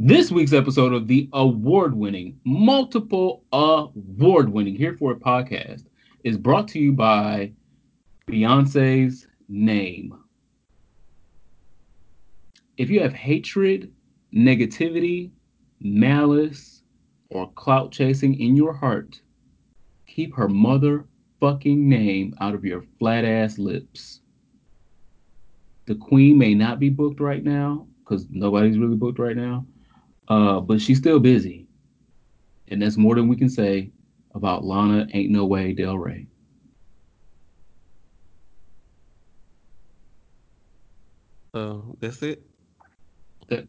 This week's episode of the award winning, multiple award winning Here For It podcast is brought to you by Beyonce's Name. If you have hatred, negativity, malice, or clout chasing in your heart, keep her motherfucking name out of your flat ass lips. The queen may not be booked right now because nobody's really booked right now uh, but she's still busy. And that's more than we can say about Lana Ain't No Way Del Rey. Oh, that's it. That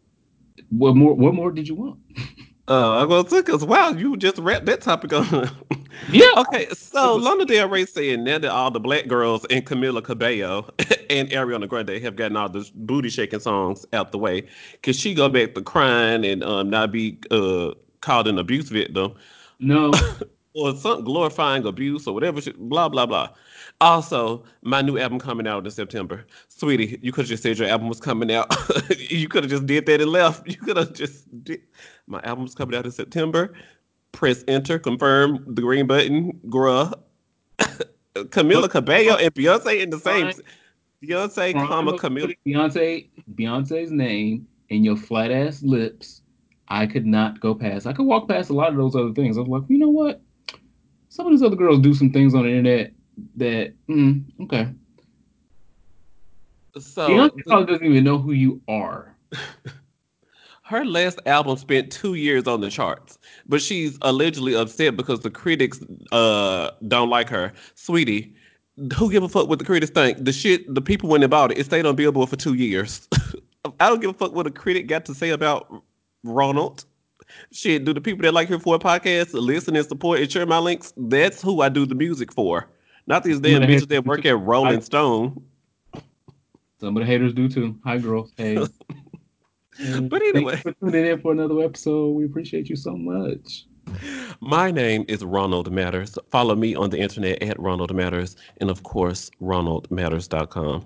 what more? What more did you want? Oh, I was because wow, you just wrapped that topic up. yeah. Okay, so Lana Del Rey saying now that all the black girls and Camila Cabello and Ariana Grande have gotten all the booty shaking songs out the way, could she go back to crying and um, not be uh, called an abuse victim? No. or something glorifying abuse or whatever. Blah blah blah. Also, my new album coming out in September. Sweetie, you could have just said your album was coming out. you could have just did that and left. You could have just did. My album's coming out in September. Press enter, confirm the green button, bruh. Camila Cabello and Beyonce in the same. Beyonce, comma Camila. Beyonce, Beyonce's name in your flat ass lips. I could not go past. I could walk past a lot of those other things. I was like, you know what? Some of these other girls do some things on the internet that mm, okay. So Beyonce probably doesn't even know who you are. her last album spent two years on the charts, but she's allegedly upset because the critics uh don't like her. Sweetie, who give a fuck what the critics think? The shit the people went about it, it stayed on Billboard for two years. I don't give a fuck what a critic got to say about Ronald. Shit, do the people that like Here For It podcast listen and support and share my links? That's who I do the music for. Not these damn bitches that work at Rolling I, Stone. Some of the haters do too. Hi, girls. Hey. but anyway, for tuning in for another episode. We appreciate you so much. My name is Ronald Matters. Follow me on the internet at Ronald Matters, and of course, RonaldMatters.com.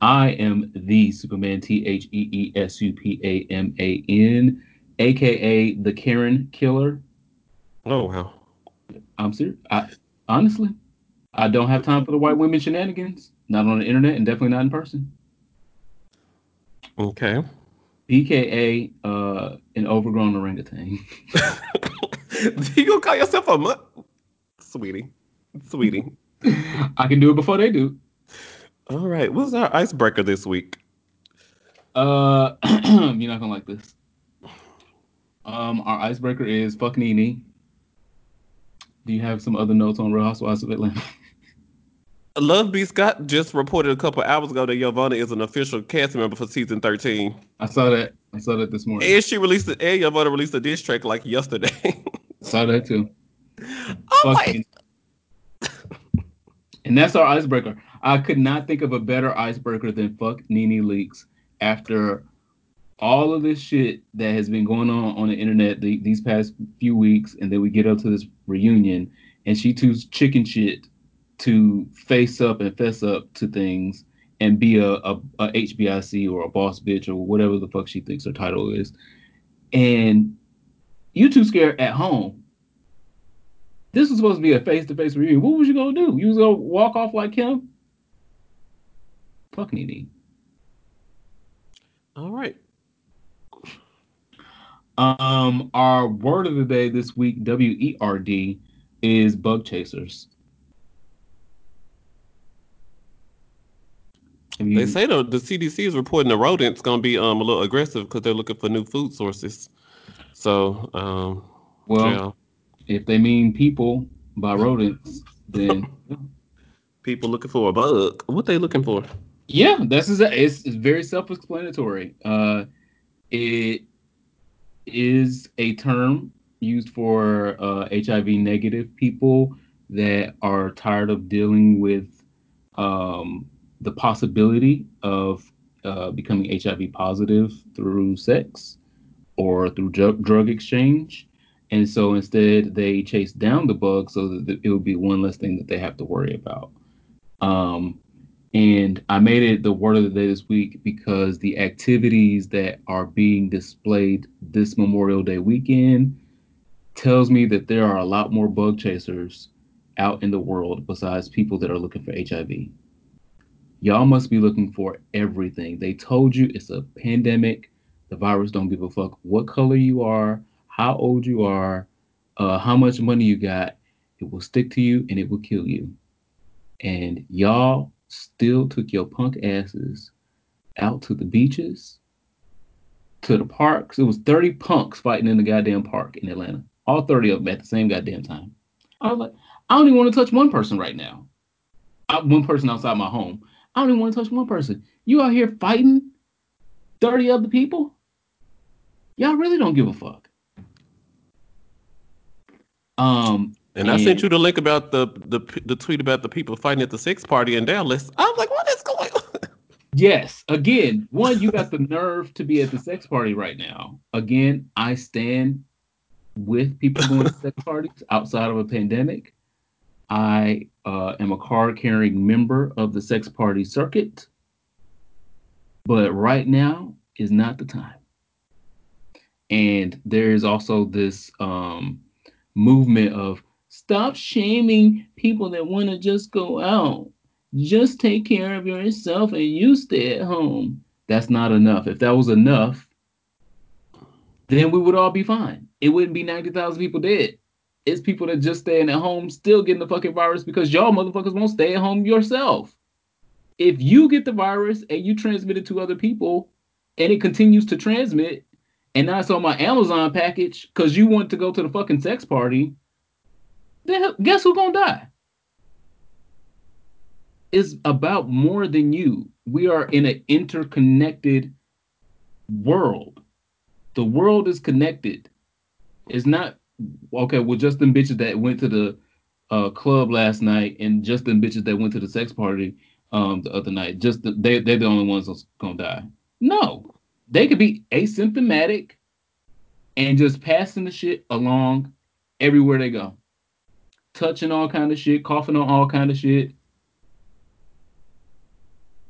I am the Superman, T H E E S U P A M A N, aka the Karen Killer. Oh wow! I'm serious. I honestly, I don't have time for the white women shenanigans. Not on the internet and definitely not in person. Okay. BKA, uh, an overgrown orangutan. you gonna call yourself a mutt, sweetie, sweetie? I can do it before they do. All right. What's our icebreaker this week? Uh, you're not gonna like this. Um, our icebreaker is fuck Nene. Do you have some other notes on Real Housewives of Atlanta? Love B. Scott just reported a couple hours ago that Yovanna is an official cast member for season 13. I saw that. I saw that this morning. And she released it, and Yovanna released a diss track like yesterday. saw that too. Oh my. and that's our icebreaker. I could not think of a better icebreaker than fuck Nene Leakes after all of this shit that has been going on on the internet the, these past few weeks, and then we get up to this reunion, and she too's chicken shit to face up and fess up to things and be a, a, a HBIC or a boss bitch or whatever the fuck she thinks her title is. And you too scared at home. This was supposed to be a face to face review. What was you gonna do? You was gonna walk off like him? Fuck Nene. All right. Um, our word of the day this week, W E R D, is bug chasers. You... They say the, the CDC is reporting the rodents going to be um a little aggressive because they're looking for new food sources. So, um, well, yeah. if they mean people by rodents, then people looking for a bug. What they looking for? Yeah, this is a, it's, it's very self-explanatory. Uh, it is a term used for uh, HIV negative people that are tired of dealing with um, the possibility of uh, becoming HIV positive through sex or through drug, drug exchange. And so instead, they chase down the bug so that it would be one less thing that they have to worry about. Um, And I made it the word of the day this week because the activities that are being displayed this Memorial Day weekend tells me that there are a lot more bug chasers out in the world besides people that are looking for HIV. Y'all must be looking for everything. They told you it's a pandemic. The virus don't give a fuck what color you are, how old you are, uh, how much money you got. It will stick to you and it will kill you. And y'all still took your punk asses out to the beaches, to the parks. It was 30 punks fighting in the goddamn park in Atlanta. All 30 of them at the same goddamn time. I was like, I don't even want to touch one person right now. I, one person outside my home. I don't even want to touch one person. You out here fighting 30 other people? Y'all really don't give a fuck. Um, and, and I sent you the link about the, the the tweet about the people fighting at the sex party in Dallas. I was like, what is going on? Yes. Again, one, you got the nerve to be at the sex party right now. Again, I stand with people going to sex parties outside of a pandemic. I uh, am a card carrying member of the sex party circuit. But right now is not the time. And there is also this um, movement of stop shaming people that want to just go out. Just take care of yourself and you stay at home. That's not enough. If that was enough, then we would all be fine. It wouldn't be 90,000 people dead. It's people that just staying at home still getting the fucking virus because y'all motherfuckers won't stay at home yourself. If you get the virus and you transmit it to other people and it continues to transmit, and now it's on my Amazon package because you want to go to the fucking sex party, then guess who's gonna die? It's about more than you. We are in an interconnected world. The world is connected. It's not okay. Well, just them bitches that went to the uh, club last night and just them bitches that went to the sex party um, the other night. Just the, they they're the only ones that's gonna die. No, they could be asymptomatic and just passing the shit along everywhere they go, touching all kind of shit, coughing on all kind of shit.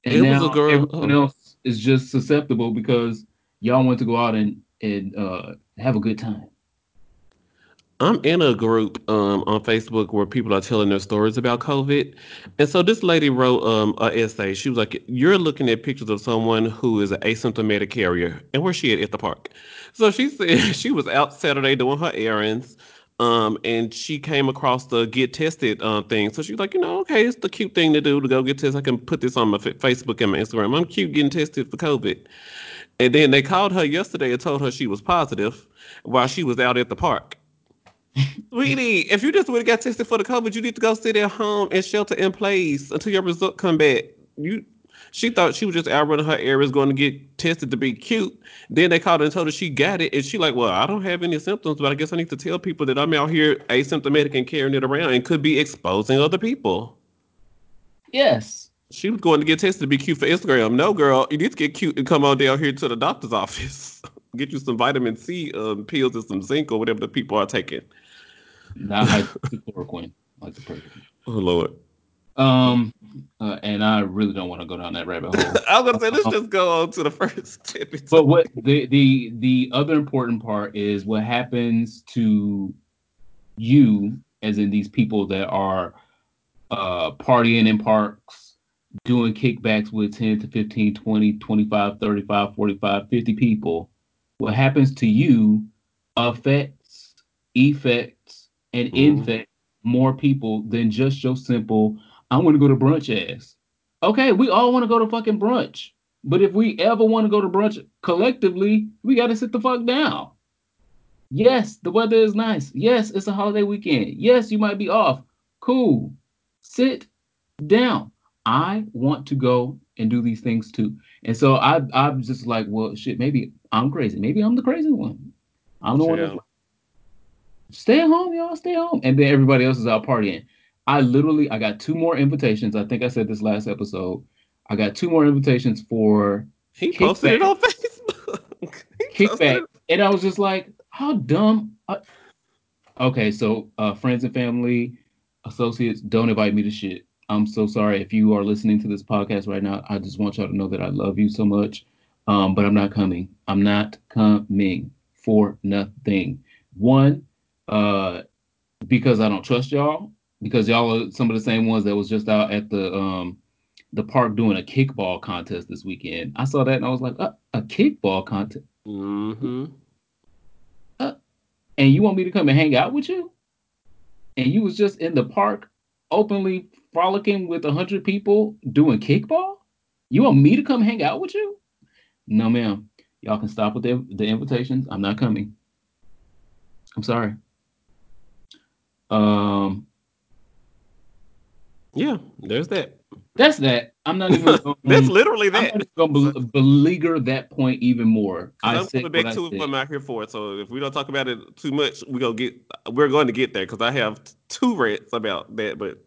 And it now girl, everyone else is just susceptible because y'all want to go out and and uh, have a good time. I'm in a group um, on Facebook where people are telling their stories about COVID. And so this lady wrote um, an essay. She was like, You're looking at pictures of someone who is an asymptomatic carrier. And where's she at? At the park. So she said she was out Saturday doing her errands. Um, and she came across the get tested uh, thing. So she's like, you know, okay, it's the cute thing to do to go get tested. I can put this on my Facebook and my Instagram. I'm cute getting tested for COVID. And then they called her yesterday and told her she was positive while she was out at the park. Sweetie, if you just would have got tested for the COVID, you need to go sit at home and shelter in place until your result come back. You, she thought she was just out running her errands, going to get tested to be cute. Then they called her and told her she got it, and she like, well, I don't have any symptoms, but I guess I need to tell people that I'm out here asymptomatic and carrying it around and could be exposing other people. Yes. She was going to get tested to be cute for Instagram. No, girl, you need to get cute and come on down here to the doctor's office. get you some vitamin C um, pills and some zinc or whatever the people are taking. Not hydroxychloroquine, like the president. Oh Lord. Um, uh, and I really don't want to go down that rabbit hole. I was gonna say let's um, just go on to the first tip. But what the the the other important part is what happens to you, as in these people that are uh partying in parks, doing kickbacks with 10 to 15, 20, 25, 35, 45, 50 people. What happens to you affects effects and mm-hmm. infect more people than just your simple I want to go to brunch ass. Okay, we all want to go to fucking brunch. But if we ever want to go to brunch collectively, we got to sit the fuck down. Yes, the weather is nice. Yes, it's a holiday weekend. Yes, you might be off. Cool. Sit down. I want to go and do these things too. And so I I'm just like, well, shit, maybe I'm crazy. Maybe I'm the crazy one. I'm the yeah. one stay at home, y'all, stay home. And then everybody else is out partying. I literally I got two more invitations. I think I said this last episode. I got two more invitations for he posted it on Facebook. kickback. And I was just like, how dumb. I... Okay, so uh, friends and family, associates, don't invite me to shit. I'm so sorry if you are listening to this podcast right now. I just want y'all to know that I love you so much. Um, but I'm not coming. I'm not coming for nothing. One, uh, because I don't trust y'all. Because y'all are some of the same ones that was just out at the um the park doing a kickball contest this weekend. I saw that and I was like, uh, a kickball contest. Mm-hmm. Uh, and you want me to come and hang out with you? And you was just in the park openly frolicking with a hundred people doing kickball? You want me to come hang out with you? No, ma'am. Y'all can stop with the, the invitations. I'm not coming. I'm sorry. Um, Yeah, there's that. that's that. I'm not even. Gonna, That's literally I'm that. gonna bel- beleaguer that point even more. I I'm said coming back to it I'm out here for. So if we don't talk about it too much, we gonna get we're going to get there because I have two rants about that. But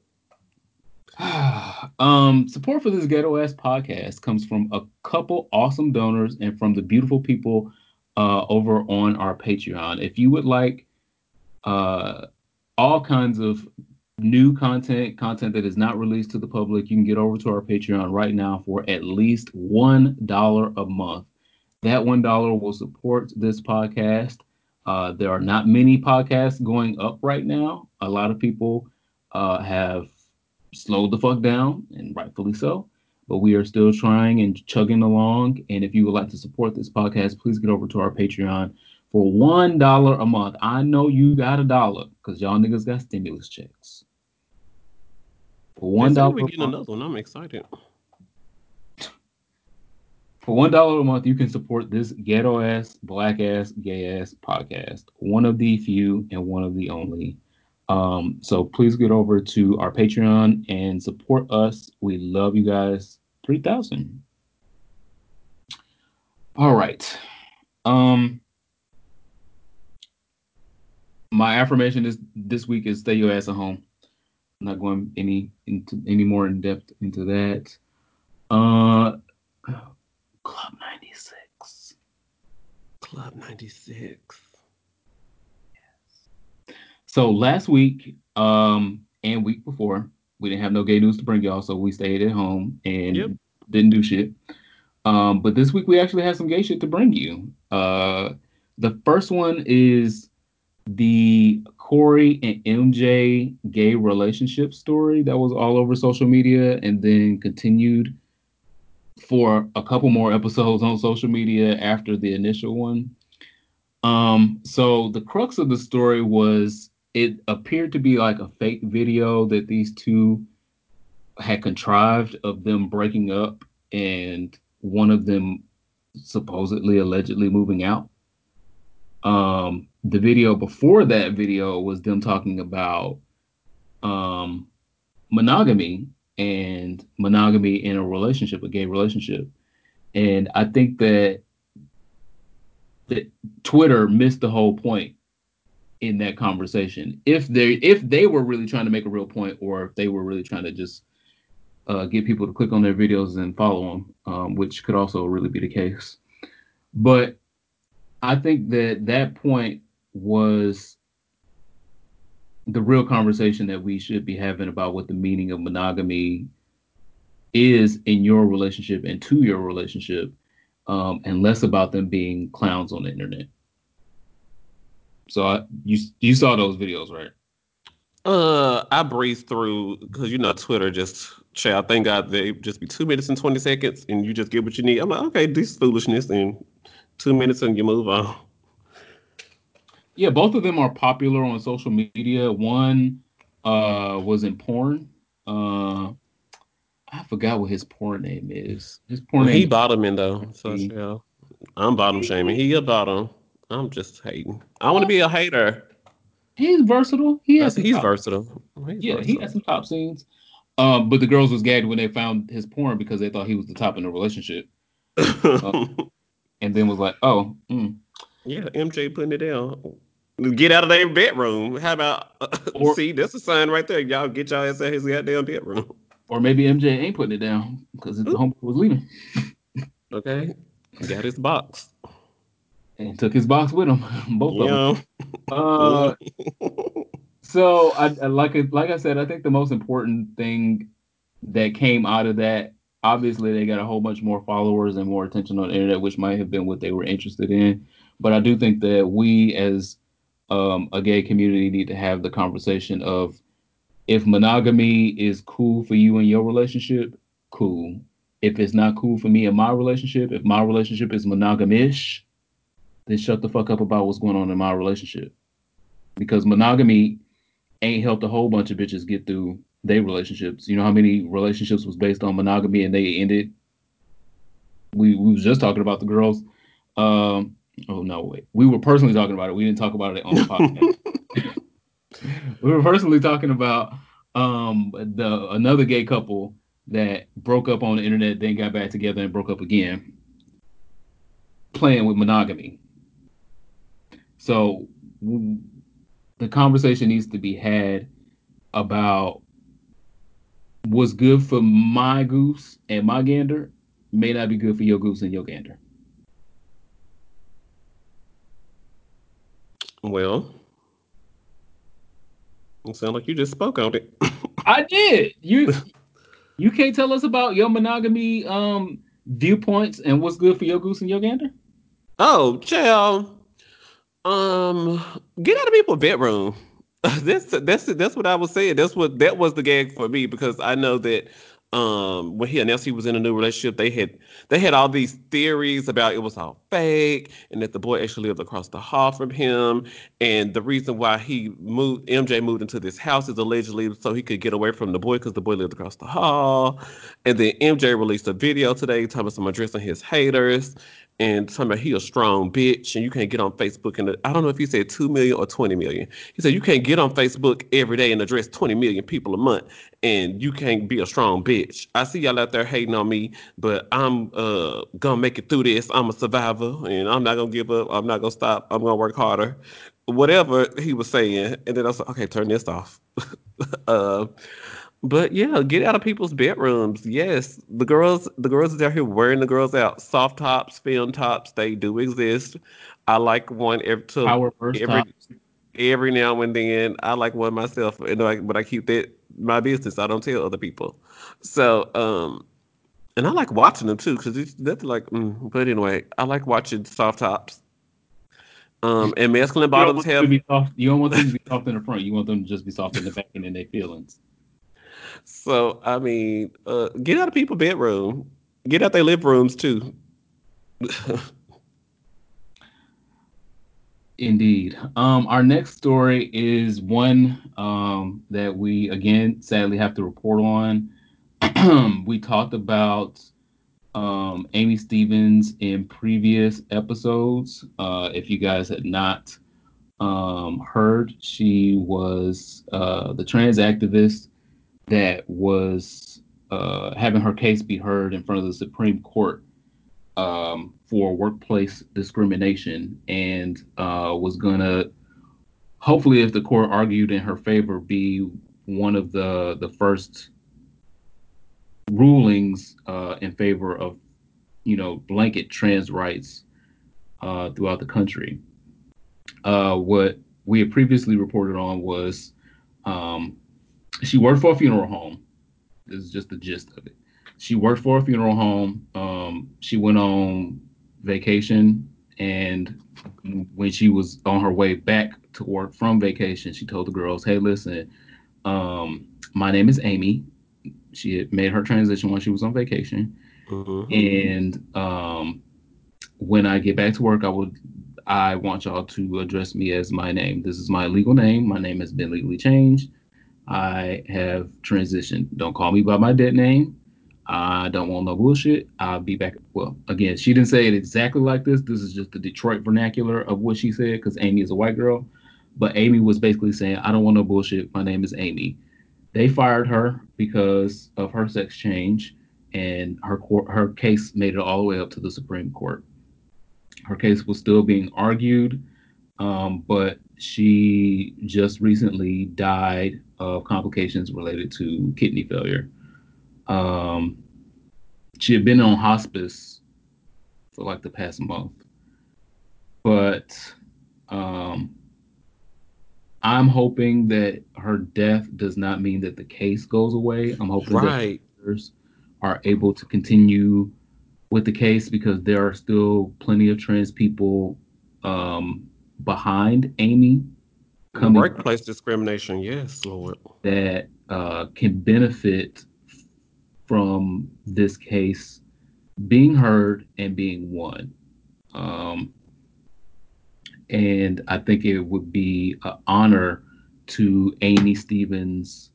um, support for this ghetto ass podcast comes from a couple awesome donors and from the beautiful people uh, over on our Patreon. If you would like uh, all kinds of new content, content that is not released to the public, you can get over to our Patreon right now for at least one dollar a month. That one dollar will support this podcast. Uh, there are not many podcasts going up right now. A lot of people uh, have slowed the fuck down, and rightfully so. But we are still trying and chugging along. And if you would like to support this podcast, please get over to our Patreon for one dollar a month. I know you got a dollar because y'all niggas got stimulus checks. For one dollar we a month, another one. I'm excited. for one dollar a month, you can support this ghetto ass, black ass, gay ass podcast. One of the few and one of the only. Um, so please get over to our Patreon and support us. We love you guys. Three thousand. All right. Um, my affirmation is this week is stay your ass at home. I'm not going any into any more in depth into that. Uh, Club ninety six. Club 96. Yes. So last week, um, and week before, we didn't have no gay news to bring y'all, so we stayed at home and Yep. didn't do shit. Um, but this week we actually have some gay shit to bring you. Uh, the first one is the Corey and MJ gay relationship story that was all over social media and then continued for a couple more episodes on social media after the initial one. Um, so the crux of the story was it appeared to be like a fake video that these two had contrived of them breaking up and one of them supposedly allegedly moving out. Um, the video before that video was them talking about um, monogamy and monogamy in a relationship, a gay relationship. And I think that that Twitter missed the whole point in that conversation. If they if they were really trying to make a real point, or if they were really trying to just uh, get people to click on their videos and follow them, um, which could also really be the case. But I think that that point was the real conversation that we should be having about what the meaning of monogamy is in your relationship and to your relationship, um, and less about them being clowns on the internet. So I, you you saw those videos, right? Uh, I breezed through because you know Twitter just child. Thank God they just be two minutes and twenty seconds, and you just get what you need. I'm like, okay, this foolishness, and two minutes and you move on. Yeah, both of them are popular on social media. One uh, was in porn. Uh, I forgot what his porn name is. His porn Well, name. he bottoming though, so He- child. I'm bottom shaming. He a bottom. I'm just hating. I want to be a hater. he's versatile. He has He's top- versatile. He's Yeah, he versatile. has some top scenes. Um, but the girls was gagged when they found his porn because they thought he was the top in the relationship, and then was like, "Oh, mm. yeah, MJ putting it down. Get out of their bedroom. How about Or- see? That's a sign right there. Y'all get y'all ass out his goddamn bedroom. or maybe MJ ain't putting it down because the homie was leaving Okay, got his box. and took his box with him, both of them." Uh, So I, I like it, like I said, I think the most important thing that came out of that. Obviously, they got a whole bunch more followers and more attention on the internet, which might have been what they were interested in. But I do think that we, as um, a gay community, need to have the conversation of if monogamy is cool for you in your relationship, cool. If it's not cool for me in my relationship, if my relationship is monogamish, then shut the fuck up about what's going on in my relationship. Because monogamy ain't helped a whole bunch of bitches get through their relationships. You know how many relationships was based on monogamy and they ended? We we was just talking about the girls. Um, oh no, wait. We were personally talking about it. We didn't talk about it on the podcast. we were personally talking about um the another gay couple that broke up on the internet, then got back together and broke up again, playing with monogamy. So w- the conversation needs to be had about what's good for my goose and my gander may not be good for your goose and your gander. Well, it sounds like you just spoke on it. I did. You you can't tell us about your monogamy um viewpoints and what's good for your goose and your gander? Oh, child. Um, get out of people's bedroom. that's that's that's what I was saying. That's what that was the gag for me because I know that um when he announced he was in a new relationship they had they had all these theories about it was all fake and that the boy actually lived across the hall from him. And the reason why he moved mj moved into this house is allegedly so he could get away from the boy because the boy lived across the hall. And then mj released a video today talking about some addressing his haters and talking about he a strong bitch and you can't get on Facebook and I don't know if he said two million or twenty million. He said you can't get on Facebook every day and address twenty million people a month and you can't be a strong bitch. I see y'all out there hating on me, but I'm uh gonna make it through this. I'm a survivor and I'm not gonna give up. I'm not gonna stop. I'm gonna work harder. Whatever he was saying, and then I was like, okay, turn this off. uh, but yeah, get out of people's bedrooms. Yes, the girls, the girls is out here wearing the girls out. Soft tops, film tops, they do exist. I like one every to Power every tops. every now and then. I like one myself, and I, but I keep that my business. I don't tell other people. So, um, and I like watching them too because that's like. Mm, but anyway, I like watching soft tops. Um, and masculine bottoms to have soft. You don't want them to be soft in the front. You want them to just be soft in the back and in their feelings. So I mean, uh, get out of people's bedroom. Get out their live rooms too. Indeed. Um, our next story is one um, that we again sadly have to report on. we talked about um, Aimee Stephens in previous episodes. Uh, if you guys had not um, heard, she was uh, the trans activist that was uh, having her case be heard in front of the Supreme Court um, for workplace discrimination and uh, was gonna hopefully if the court argued in her favor be one of the the first rulings uh, in favor of you know blanket trans rights uh, throughout the country. Uh, what we had previously reported on was um, she worked for a funeral home. This is just the gist of it. She worked for a funeral home. Um, she went on vacation and when she was on her way back to work from vacation she told the girls hey listen um, my name is aimee. She had made her transition when she was on vacation. Mhm. and um, when i get back to work i would i want y'all to address me as my name. This is my legal name. My name has been legally changed i have transitioned don't call me by my dead name I don't want no bullshit. I'll be back. Well, again, she didn't say it exactly like this. This is just the Detroit vernacular of what she said because Aimee is a white girl. But Aimee was basically saying, I don't want no bullshit. My name is Aimee. They fired her because of her sex change, and her court, her case made it all the way up to the Supreme Court. Her case was still being argued, um, but she just recently died of complications related to kidney failure. Um, she had been on hospice for like the past month, but um, I'm hoping that her death does not mean that the case goes away. I'm hoping Right. that are able to continue with the case because there are still plenty of trans people um, behind Aimee coming workplace discrimination. Yes, Lord, that uh, can benefit from this case being heard and being won. Um, and I think it would be an honor to Aimee Stephens'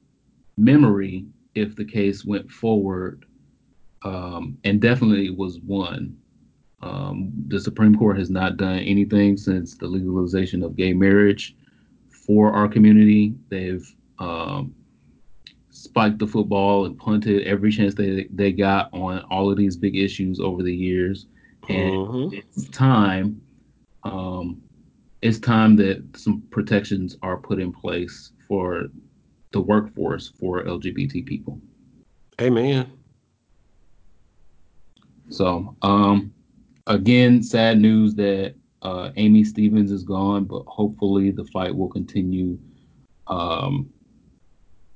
memory if the case went forward um, and definitely was won. Um, the Supreme Court has not done anything since the legalization of gay marriage for our community. They've um, spiked the football and punted every chance they they got on all of these big issues over the years. And mm-hmm. it's time. Um, it's time that some protections are put in place for the workforce for LGBT people. Amen. So, um, again, sad news that uh, Aimee Stephens is gone, but hopefully the fight will continue um,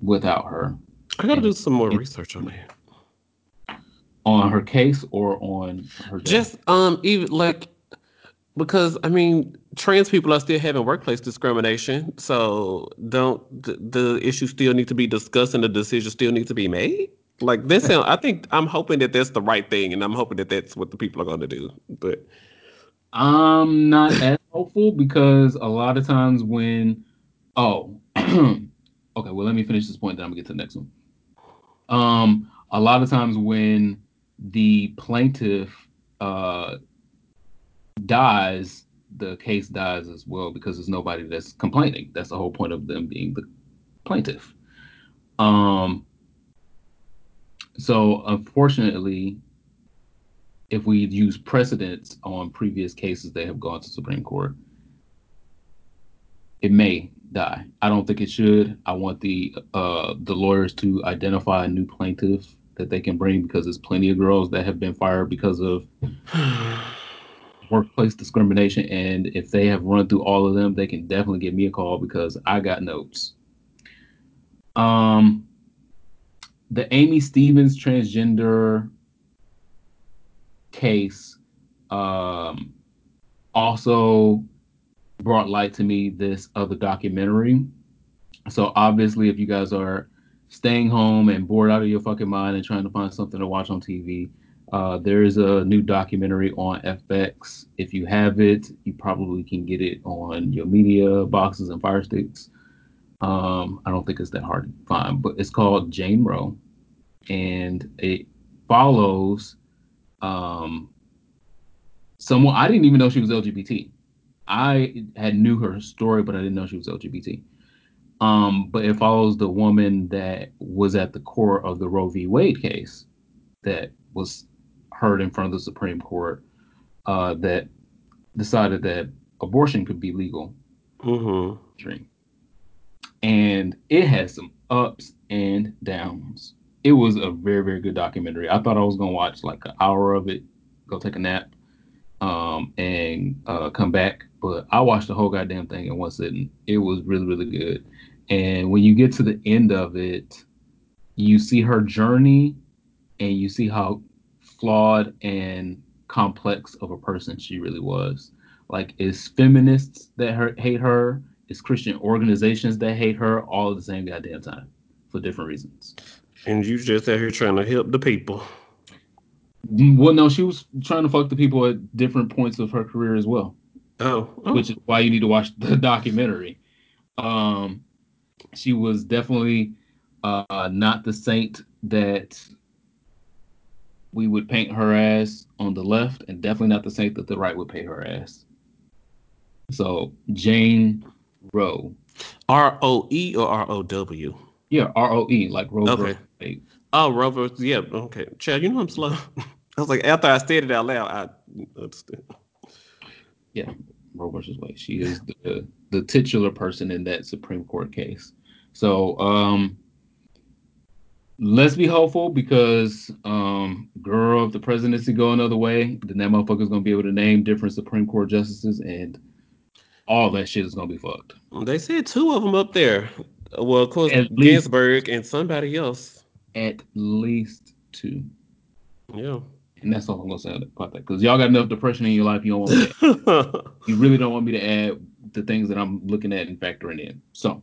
without her. I gotta and, do some more research on that. On her case or on her death? Just um even like because I mean trans people are still having workplace discrimination. So don't the, the issue still need to be discussed and the decision still needs to be made? Like this I think I'm hoping that that's the right thing and I'm hoping that that's what the people are going to do. But I'm not as hopeful because a lot of times when oh okay, well let me finish this point then I'm gonna get to the next one. Um a lot of times when the plaintiff uh dies, the case dies as well because there's nobody that's complaining. That's the whole point of them being the plaintiff. Um so unfortunately, if we use precedents on previous cases that have gone to Supreme Court, it may die. I don't think it should. I want the uh, the lawyers to identify a new plaintiff that they can bring because there's plenty of girls that have been fired because of workplace discrimination. And if they have run through all of them, they can definitely give me a call because I got notes. Um, the Aimee Stephens transgender case um, also brought light to me this other documentary. So obviously, if you guys are staying home and bored out of your fucking mind and trying to find something to watch on TV, uh, there is a new documentary on FX. If you have it, you probably can get it on your media boxes and fire sticks. Um, I don't think it's that hard to find, but it's called Jane Roe, and it follows um, someone I didn't even know she was LGBT. I had knew her story, but I didn't know she was LGBT. Um, but it follows the woman that was at the core of the Roe v. Wade case that was heard in front of the Supreme Court uh, that decided that abortion could be legal. Mm-hmm. And it has some ups and downs. It was a very, very good documentary. I thought I was gonna watch like an hour of it, go take a nap, um, and uh, come back. But I watched the whole goddamn thing in one sitting. It was really, really good. And when you get to the end of it, you see her journey and you see how flawed and complex of a person she really was. Like, it's feminists that hate her, it's Christian organizations that hate her, all at the same goddamn time for different reasons. And you just out here trying to help the people. Well, no, she was trying to fuck the people at different points of her career as well. Oh, oh. which is why you need to watch the documentary. Um, she was definitely uh, not the saint that we would paint her as on the left, and definitely not the saint that the right would paint her as. So Jane Roe. R O E or R O W? Yeah, R O E, like Roe. Okay. Oh, Roe versus yeah. Okay, Chad, you know I'm slow. I was like, after I said it out loud, I understood. Yeah, Roe versus Wade. She is the the titular person in that Supreme Court case. So um let's be hopeful because um girl, if the presidency go another way, then that motherfucker's gonna be able to name different Supreme Court justices and all that shit is gonna be fucked. They said two of them up there. Well, of course, At Ginsburg least, and somebody else. at least two. Yeah. And that's all I'm gonna say about that. Because y'all got enough depression in your life, you don't want me to you really don't want me to add the things that I'm looking at and factoring in. So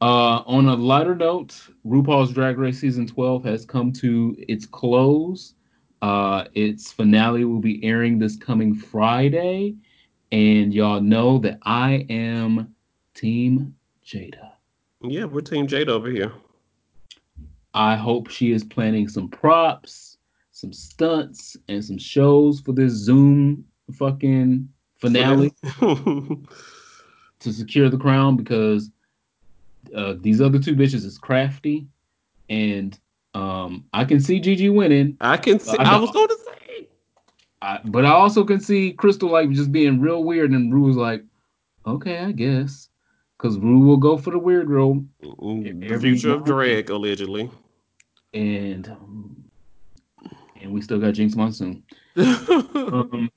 uh on a lighter note, RuPaul's Drag Race season 12 has come to its close. Uh its finale will be airing this coming Friday. And y'all know that I am Team Jaida. Yeah, we're Team Jade over here. I hope she is planning some props, some stunts, and some shows for this Zoom fucking finale to secure the crown because uh, these other two bitches is crafty, and um, I can see Gigi winning. I can see. I I was going to say. I, but I also can see Crystal like just being real weird, and Ru was like, "Okay, I guess," because Ru will go for the weird Mm, The future of drag, allegedly. and um, and we still got Jinkx Monsoon. Um,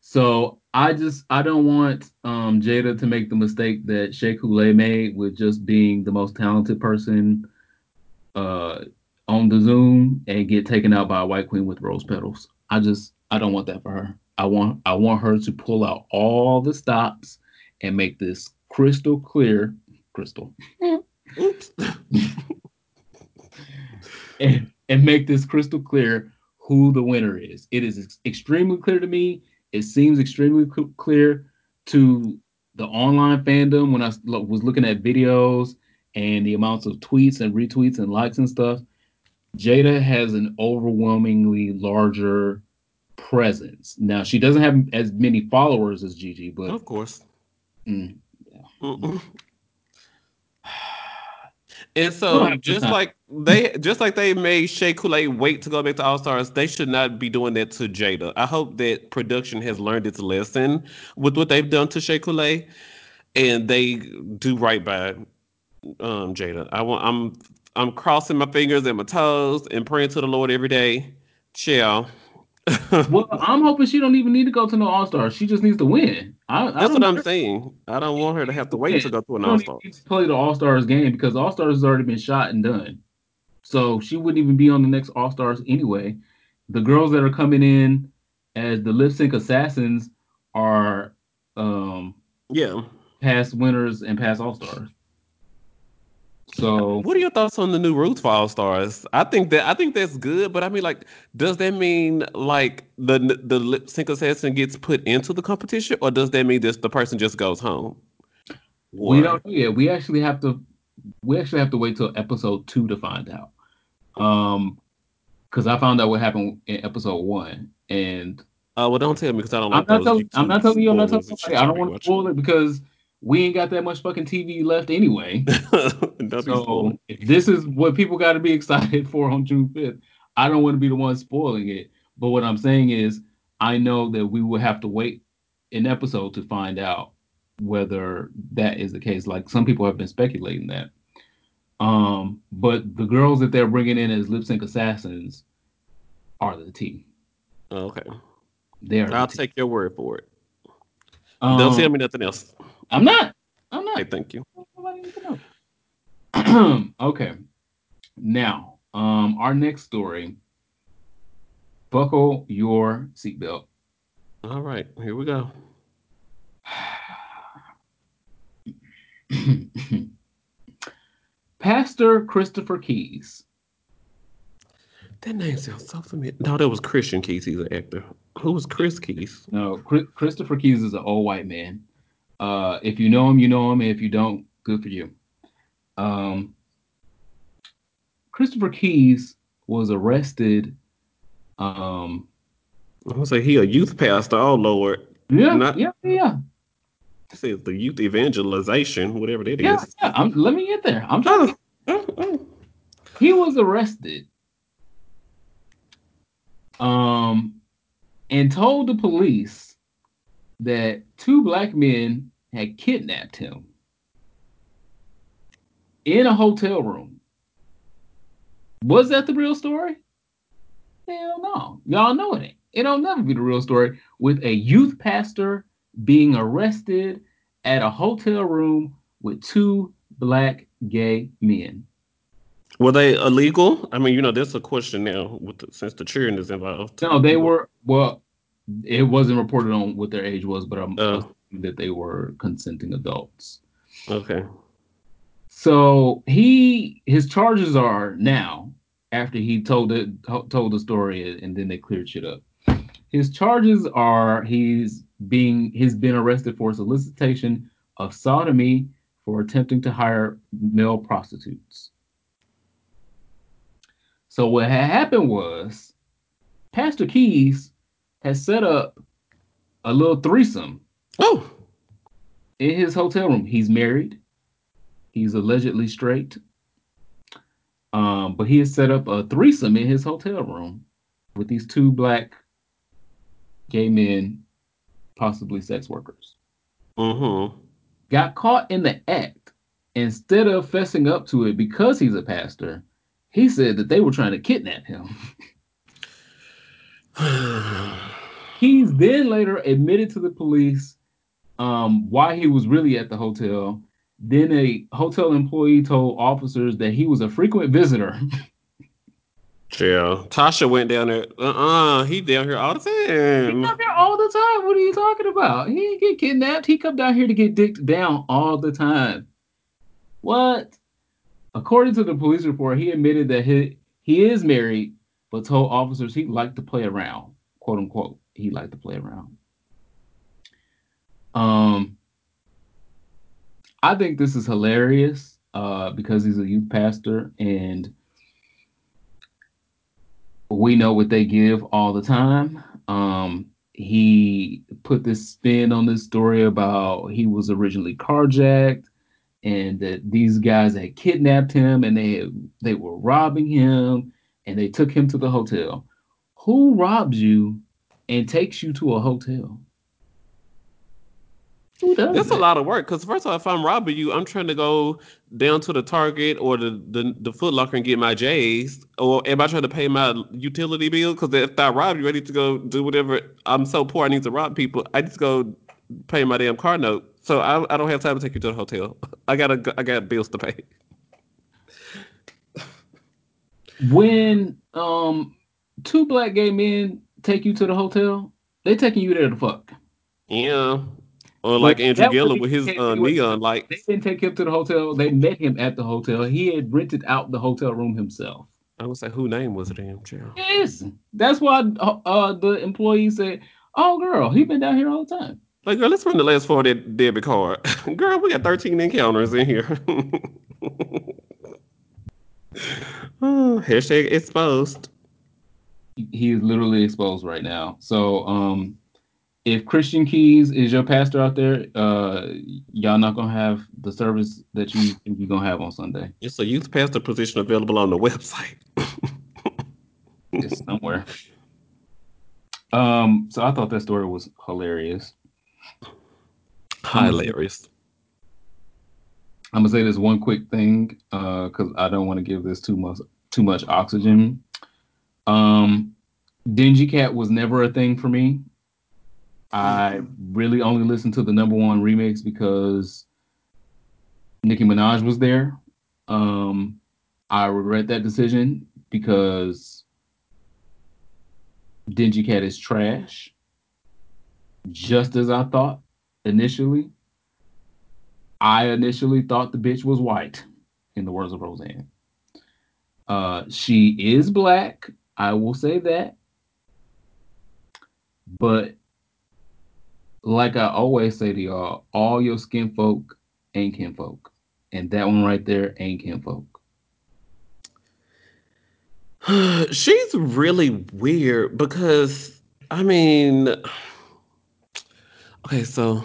so I just I don't want um, Jaida to make the mistake that Shea Coulee made with just being the most talented person uh, on the Zoom and get taken out by a white queen with rose petals. I just I don't want that for her. I want I want her to pull out all the stops and make this crystal clear, crystal, Oops. and, and make this crystal clear who the winner is. It is ex- extremely clear to me. It seems extremely cl- clear to the online fandom when I lo- was looking at videos and the amounts of tweets and retweets and likes and stuff. Jaida has an overwhelmingly larger presence. Now she doesn't have as many followers as Gigi, but Of course. Mm, Mm-mm. And so, have a good just like they, just like they made Shea Coulee wait to go back to All Stars, they should not be doing that to Jaida. I hope that production has learned its lesson with what they've done to Shea Coulee, and they do right by um, Jaida. I want, I'm, I'm crossing my fingers and my toes and praying to the Lord every day. Chill. well, I'm hoping she don't even need to go to no All Stars. She just needs to win. I, I That's don't what I'm saying. I don't want her to have to wait to go to an All don't even need Stars. to play the All Stars game because All Stars has already been shot and done. So she wouldn't even be on the next All Stars anyway. The girls that are coming in as the lip sync assassins are um, Yeah. past winners and past All Stars. So What are your thoughts on the new Roots for All Stars? I think that I think that's good, but I mean, like, does that mean like the the lip sync assassin gets put into the competition, or does that mean this the person just goes home? we don't know yet. We actually have to we actually have to wait till episode two to find out. Um because I found out what happened in episode one. And Uh, well, don't tell me because I don't I'm like not those telling I'm not telling you, I'm not telling spoilers and somebody. shit I you don't want to spoil it because we ain't got that much fucking TV left anyway. So if this is what people got to be excited for on June 5th, I don't want to be the one spoiling it. But what I'm saying is, I know that we will have to wait an episode to find out whether that is the case. Like some people have been speculating that. Um, but the girls that they're bringing in as lip sync assassins are the team. Okay, They are. I'll the take your word for it. Um, don't tell me nothing else. I'm not. I'm not. Hey, thank you. Nobody needs to know. okay. Now, um, our next story. Buckle your seatbelt. All right, here we go. Pastor Christopher Keys. That name sounds so familiar. No, that was Christian Keyes. He's an actor. Who was Chris Keys? No, Chri- Christopher Keys is an old white man. Uh, if you know him, you know him. If you don't, good for you. Um, Christopher Keys was arrested. Um, I'm gonna say he a youth pastor. Oh Lord, yeah, Not- yeah, yeah, this is the youth evangelization, whatever that is. yeah. yeah. I'm, let me get there. I'm trying. to oh, oh. he was arrested um and told the police that two black men had kidnapped him in a hotel room was that the real story hell no y'all know it ain't it'll never be the real story with a youth pastor being arrested at a hotel room with two black gay men Were they illegal? I mean, you know, there's a question now with the, since the children is involved. No, they were well. It wasn't reported on what their age was, but I'm Oh. That they were consenting adults. Okay. So he his charges are now after he told it told the story and then they cleared shit up. His charges are he's being he's been arrested for solicitation of sodomy for attempting to hire male prostitutes. So what had happened was Pastor Keys has set up a little threesome Oh, in his hotel room. He's married. He's allegedly straight. Um, but he has set up a threesome in his hotel room with these two black gay men, possibly sex workers. mm-hmm. Got caught in the act. Instead of fessing up to it because he's a pastor, he said that they were trying to kidnap him. He's then later admitted to the police um, why he was really at the hotel. Then a hotel employee told officers that he was a frequent visitor. Yeah. Tasha went down there. Uh-uh. He down here all the time. down here all the time. What are you talking about? He didn't get kidnapped. He come down here to get dicked down all the time. What? According to the police report, he admitted that he he is married, but told officers he liked to play around, quote unquote. He liked to play around. Um, I think this is hilarious uh, because he's a youth pastor and we know what they give all the time. Um, he put this spin on this story about he was originally carjacked and that these guys had kidnapped him and they they were robbing him and they took him to the hotel. Who robs you and takes you to a hotel? Who does That's a lot of work. Because first of all, if I'm robbing you, I'm trying to go down to the Target or the the, the Foot Locker and get my J's. Or am I trying to pay my utility bill? Because if I rob you, I need to go do whatever. I'm so poor, I need to rob people. I just go pay my damn car note. So I, I don't have time to take you to the hotel. I gotta I got bills to pay. when um two black gay men take you to the hotel, they taking you there to fuck. Yeah. Or like But Andrew Gillum with his uh, neon lights. They didn't take him to the hotel. They met him at the hotel. He had rented out the hotel room himself. I would say, who name was it in jail? Yes, that's why uh, uh, the employee said, "Oh, girl, he been down here all the time." Like, girl, let's run the last four of that debit card. girl, we got 13 encounters in here. oh, hashtag exposed. He is literally exposed right now. So, um, if Christian Keyes is your pastor out there, uh, y'all not gonna have the service that you think you're gonna have on Sunday. It's a youth pastor position available on the website. It's somewhere. Um, so I thought that story was hilarious. Hilarious. I'm gonna say this one quick thing because I don't want to give this too much too much oxygen. Um, Dingy Cat was never a thing for me. I really only listened to the number one remix because Nicki Minaj was there. Um, I regret that decision because Dingy Cat is trash, just as I thought initially. I initially thought the bitch was white, in the words of Roseanne. Uh, she is black, I will say that. But like I always say to y'all, all your skin folk ain't kinfolk. And that one right there ain't kinfolk. She's really weird because, I mean, okay, so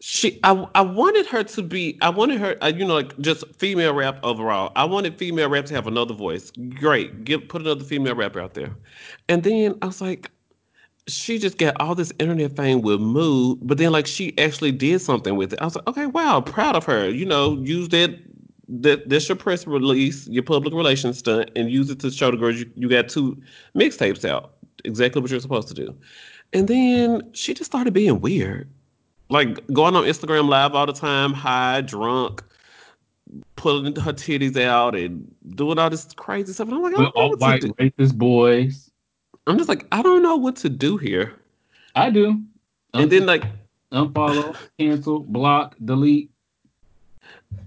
she, I, I wanted her to be, I wanted her, uh, you know, like just female rap overall. I wanted female rap to have another voice. Great, give put another female rapper out there. And then I was like, she just got all this internet fame with Mood, but then like she actually did something with it. I was like, okay, wow, proud of her. You know, use that that that's your press release, your public relations stunt, and use it to show the girls you, you got two mixtapes out. Exactly what you're supposed to do. And then she just started being weird. Like going on Instagram live all the time, high, drunk, pulling her titties out and doing all this crazy stuff. And I'm like, know all white racist boys. I'm just like, I don't know what to do here. I do. And then like unfollow, cancel, block, delete.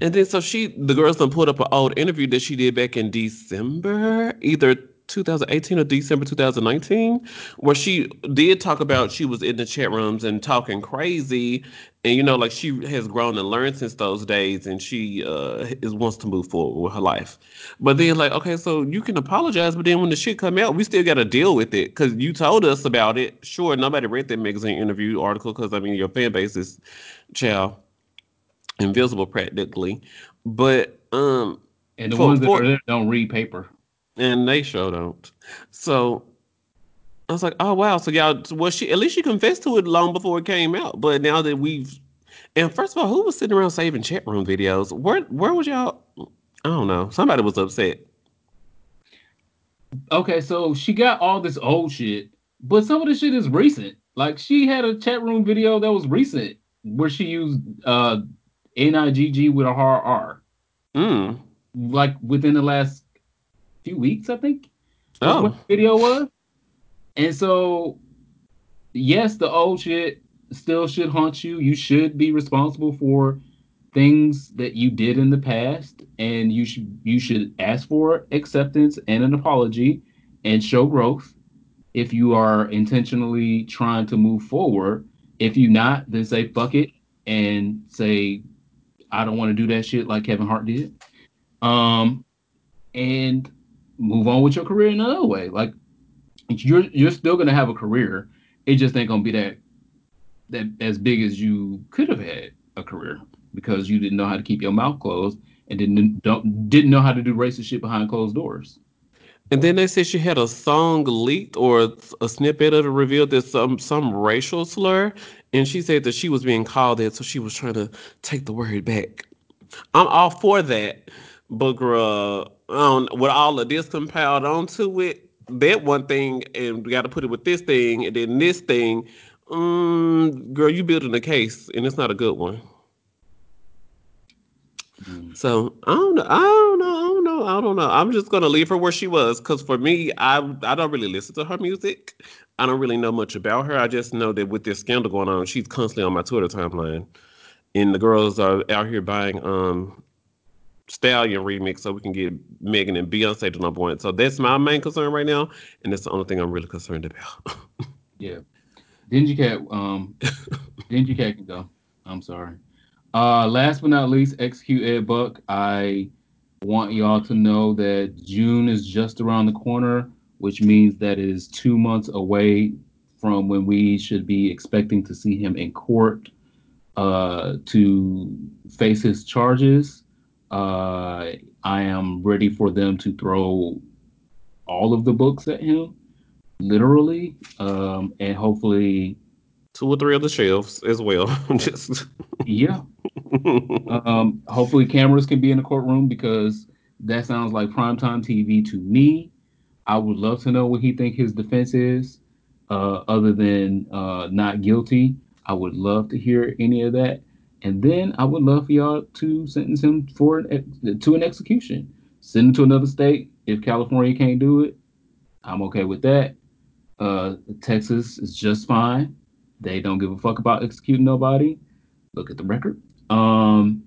And then so she, the girls done put up an old interview that she did back in December, either 2018 or December 2019, where she did talk about she was in the chat rooms and talking crazy, and you know, like she has grown and learned since those days, and she uh is wants to move forward with her life. But then, like, okay, so you can apologize, but then when the shit come out, we still got to deal with it because you told us about it. Sure, nobody read that magazine interview article because I mean your fan base is, child invisible practically. But um And the For- ones that for- don't read paper. And they sure don't. So I was like, oh wow. So y'all well she at least she confessed to it long before it came out. But now that we've and first of all, who was sitting around saving chat room videos? Where where was y'all? I don't know. Somebody was upset. Okay, so she got all this old shit, but some of the shit is recent. Like she had a chat room video that was recent where she used uh NIGG with a hard R. Mm. Like within the last few weeks, I think. Oh. what the video was. And so, yes, the old shit still should haunt you. You should be responsible for things that you did in the past, and you should you should ask for acceptance and an apology, and show growth. If you are intentionally trying to move forward, if you not, then say fuck it and say I don't want to do that shit like Kevin Hart did. Um, and move on with your career in another way. Like you're you're still gonna have a career. It just ain't gonna be that that as big as you could have had a career because you didn't know how to keep your mouth closed and didn't don't didn't know how to do racist shit behind closed doors. And then they said she had a song leaked or a snippet of it revealed that some some racial slur, and she said that she was being called it, so she was trying to take the word back. I'm all for that, but girl, um, with all of this compiled onto it, that one thing, and we got to put it with this thing, and then this thing. Um, girl, you building a case, and it's not a good one. So I don't know. I don't know. I don't know. I don't know. I'm just gonna leave her where she was, cause for me, I I don't really listen to her music. I don't really know much about her. I just know that with this scandal going on, she's constantly on my Twitter timeline, and the girls are out here buying um Stallion remix so we can get Megan and Beyonce to number one. So that's my main concern right now, and that's the only thing I'm really concerned about. Yeah. Dingy Cat, um, Dingy Cat can go. I'm sorry. Uh, last but not least, execute Ed Buck. I want y'all to know that June is just around the corner, which means that it is two months away from when we should be expecting to see him in court uh, to face his charges. Uh, I am ready for them to throw all of the books at him, literally, um, and hopefully, Two or three of the shelves as well. just yeah, um, hopefully cameras can be in the courtroom because that sounds like primetime TV to me. I would love to know what he think his defense is, uh, other than uh, not guilty. I would love to hear any of that, and then I would love for y'all to sentence him for an to an execution. Send him to another state. If California can't do it, I'm okay with that. Uh, Texas is just fine. They don't give a fuck about executing nobody. Look at the record. Um,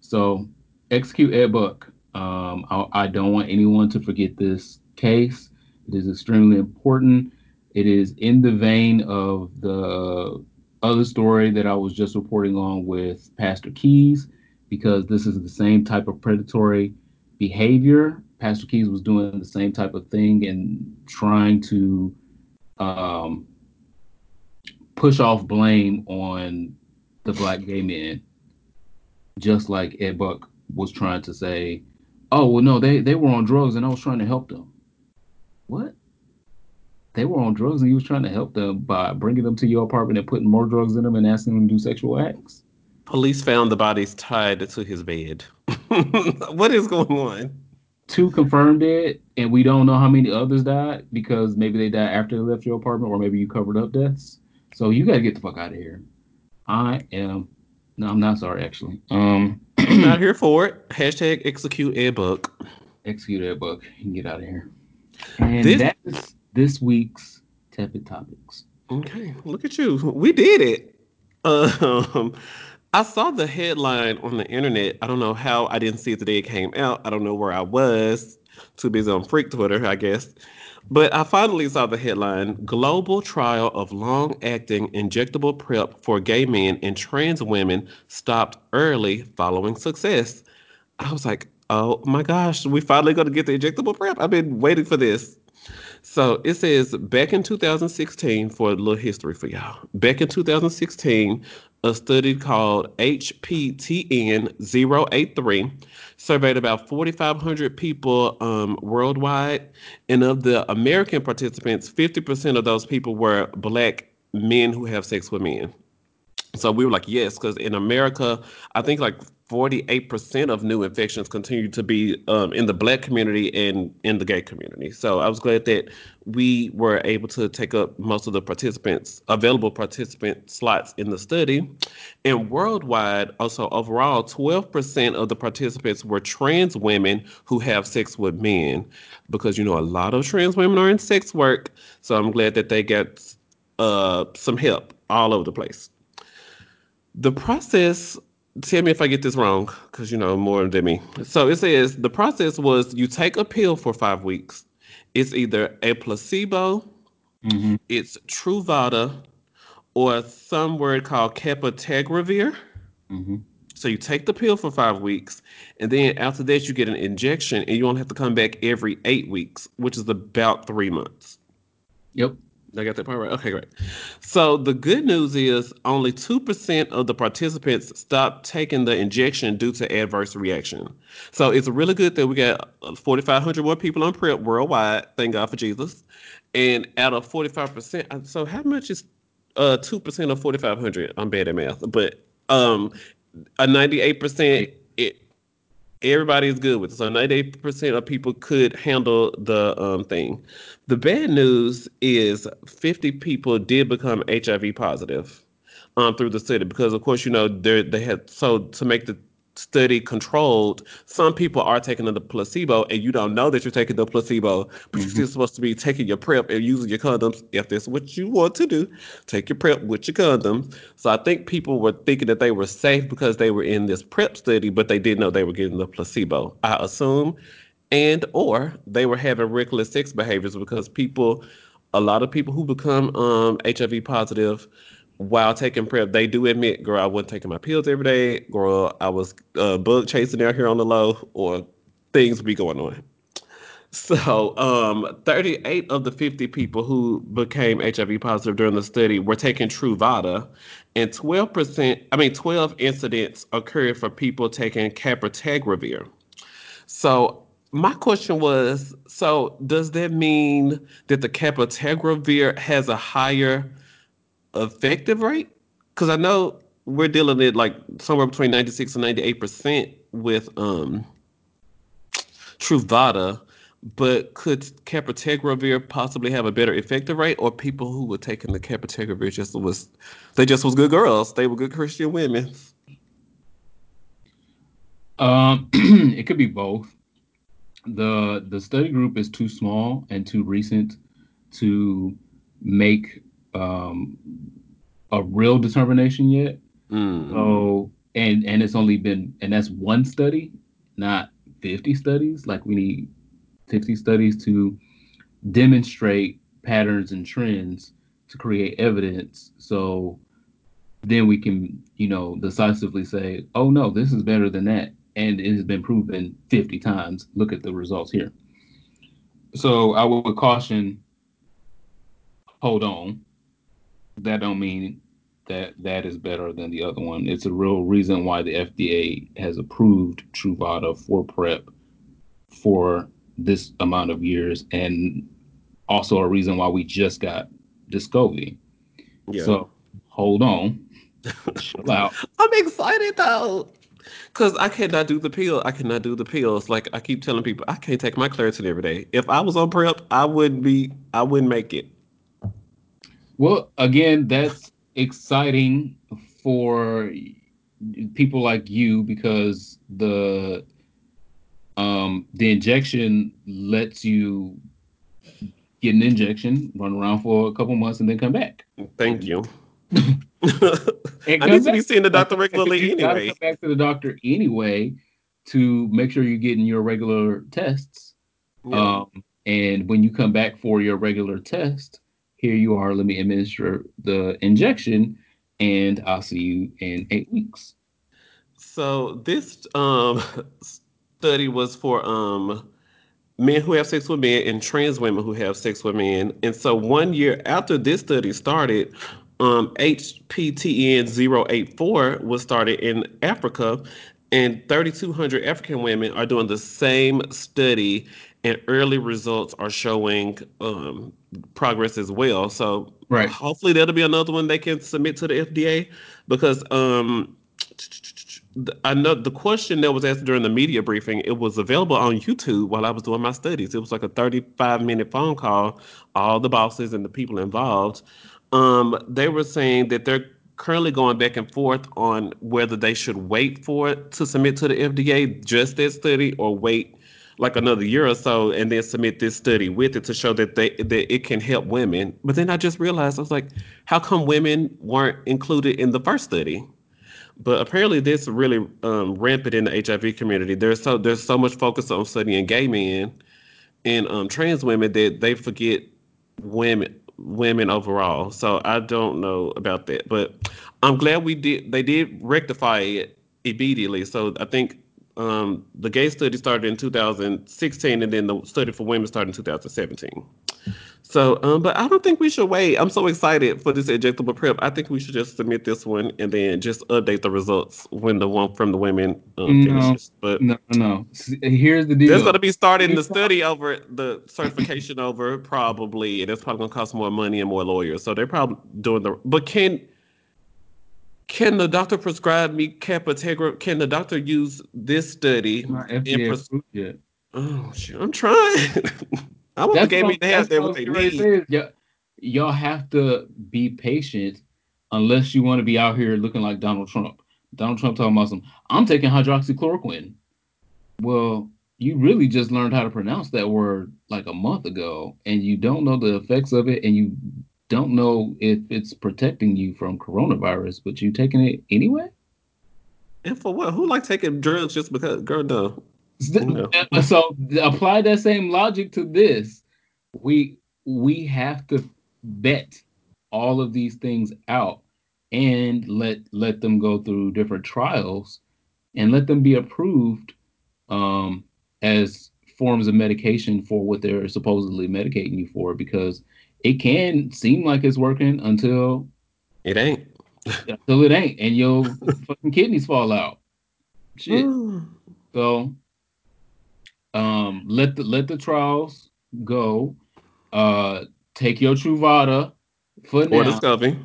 so execute Ed Buck. Um, I, I don't want anyone to forget this case. It is extremely important. It is in the vein of the other story that I was just reporting on with Pastor Keyes, because this is the same type of predatory behavior. Pastor Keyes was doing the same type of thing and trying to um, push off blame on the black gay men, just like Ed Buck was trying to say, "Oh well, no, they they were on drugs and I was trying to help them." What? They were on drugs and you was trying to help them by bringing them to your apartment and putting more drugs in them and asking them to do sexual acts. Police found the bodies tied to his bed. what is going on? Two confirmed it, and we don't know how many others died because maybe they died after they left your apartment, or maybe you covered up deaths. So you gotta get the fuck out of here. I am. No, I'm not sorry. Actually, um, I'm not here for it. Hashtag execute Ed Buck. Execute Ed Buck. You can get out of here. And This- that is this week's tepid topics. Okay, look at you. We did it. Um, I saw the headline on the internet. I don't know how I didn't see it the day it came out. I don't know where I was. Too busy on freak Twitter, I guess. But I finally saw the headline Global trial of long acting injectable PrEP for gay men and trans women stopped early following success. I was like, oh my gosh, we finally going to get the injectable PrEP. I've been waiting for this. So it says back in 2016, for a little history for y'all. Back in 2016, a study called HPTN 083 surveyed about 4,500 people um, worldwide. And of the American participants, 50% of those people were black men who have sex with men. So we were like, yes, because in America, I think like 48% of new infections continue to be um, in the black community and in the gay community. So I was glad that we were able to take up most of the participants, available participant slots in the study. And worldwide, also overall, 12% of the participants were trans women who have sex with men. Because, you know, a lot of trans women are in sex work. So I'm glad that they get uh, some help all over the place. The process, tell me if I get this wrong, because you know more than me. So it says the process was you take a pill for five weeks. It's either a placebo, Mm-hmm. it's Truvada, or some word called cabotegravir. Mm-hmm. So you take the pill for five weeks, and then after that you get an injection, and you only have to come back every eight weeks, which is about three months. Yep. I got that part right. Okay, great. So the good news is only two percent of the participants stopped taking the injection due to adverse reaction. So it's really good that we got five hundred more people on PrEP worldwide. Thank God for Jesus. And out of forty five percent, so how much is uh two percent of forty five hundred? I'm bad at math, but um, a ninety eight percent. It everybody is good with it. So 98% of people could handle the um, thing. The bad news is 50 people did become HIV positive um, through the city because, of course, you know, they they had so to make the study controlled, some people are taking the placebo and you don't know that you're taking the placebo, but you're Mhm. still supposed to be taking your PrEP and using your condoms if that's what you want to do. Take your PrEP with your condoms. So I think people were thinking that they were safe because they were in this PrEP study, but they didn't know they were getting the placebo. I assume, and or they were having reckless sex behaviors because people, a lot of people who become um, HIV positive while taking PrEP, they do admit, girl, I wasn't taking my pills every day. Girl, I was uh, bug chasing out here on the low, or things be going on. So, um, 38 of the 50 people who became HIV positive during the study were taking Truvada, and 12%, I mean, 12 incidents occurred for people taking cabotegravir. So, my question was, so does that mean that the cabotegravir has a higher effective rate? Because I know we're dealing at like somewhere between 96 and 98% with um Truvada, but could cabotegravir possibly have a better effective rate, or people who were taking the cabotegravir just was they just was good girls, they were good Christian women? Um, it could be both. the The study group is too small and too recent to make um, a real determination yet. Mm. So, and and it's only been, and that's one study, not fifty studies. Like we need fifty studies to demonstrate patterns and trends to create evidence. So then we can, you know, decisively say, oh no, this is better than that. And it has been proven 50 times. Look at the results here. So I would caution, hold on. That don't mean that that is better than the other one. It's a real reason why the FDA has approved Truvada for PrEP for this amount of years, and also a reason why we just got Descovy. Yeah. So hold on, chill out. I'm excited though. Cause I cannot do the pill. I cannot do the pills. Like I keep telling people, I can't take my Claritin every day. If I was on prep, I wouldn't be. I wouldn't make it. Well, again, that's exciting for people like you because the um the injection lets you get an injection, run around for a couple months, and then come back. Thank you. I need to be seeing the doctor regularly you anyway. come back to the doctor anyway to make sure you're getting your regular tests. Yeah. Um, and when you come back for your regular test, here you are. Let me administer the injection, and I'll see you in eight weeks. So this um study was for um men who have sex with men and trans women who have sex with men. And so one year after this study started, um HPTN 084 was started in Africa and 3200 African women are doing the same study and early results are showing um progress as well. So Right. hopefully that'll be another one they can submit to the FDA because um I know the question that was asked during the media briefing, it was available on YouTube while I was doing my studies. It was like a 35 minute phone call, all the bosses and the people involved. Um, they were saying that they're currently going back and forth on whether they should wait for it to submit to the FDA, just that study, or wait like another year or so and then submit this study with it to show that they that it can help women. But then I just realized I was like, how come women weren't included in the first study? But apparently, this really um, rampant in the HIV community. There's so there's so much focus on studying gay men and um, trans women that they forget women women overall. So I don't know about that, but I'm glad we did. They did rectify it immediately. So I think um, the gay study started in 2016, and then the study for women started in 2017. So, um, but I don't think we should wait. I'm so excited for this injectable prep. I think we should just submit this one and then just update the results when the one from the women um, No, finishes. But No, no, no. Here's the deal. there's going to be starting the study over the certification over probably, and it's probably going to cost more money and more lawyers. So they're probably doing the. But can can the doctor prescribe me capategra? Can the doctor use this study not and FDA pres-. Oh shit! I'm trying. I want the That's gay what men to have that what they need. y'all, y'all have to be patient unless you want to be out here looking like Donald Trump. Donald Trump talking about some, I'm taking hydroxychloroquine. Well, you really just learned how to pronounce that word like a month ago, and you don't know the effects of it, and you don't know if it's protecting you from coronavirus, but you taking it anyway? And for what? Who like taking drugs just because? Girl, no. No. So apply that same logic to this. We we have to vet all of these things out and let let them go through different trials and let them be approved um, as forms of medication for what they're supposedly medicating you for because it can seem like it's working until It ain't. until it ain't and your fucking kidneys fall out. Shit. So um let the let the trials go. Uh take your Truvada for Or now. Descovy.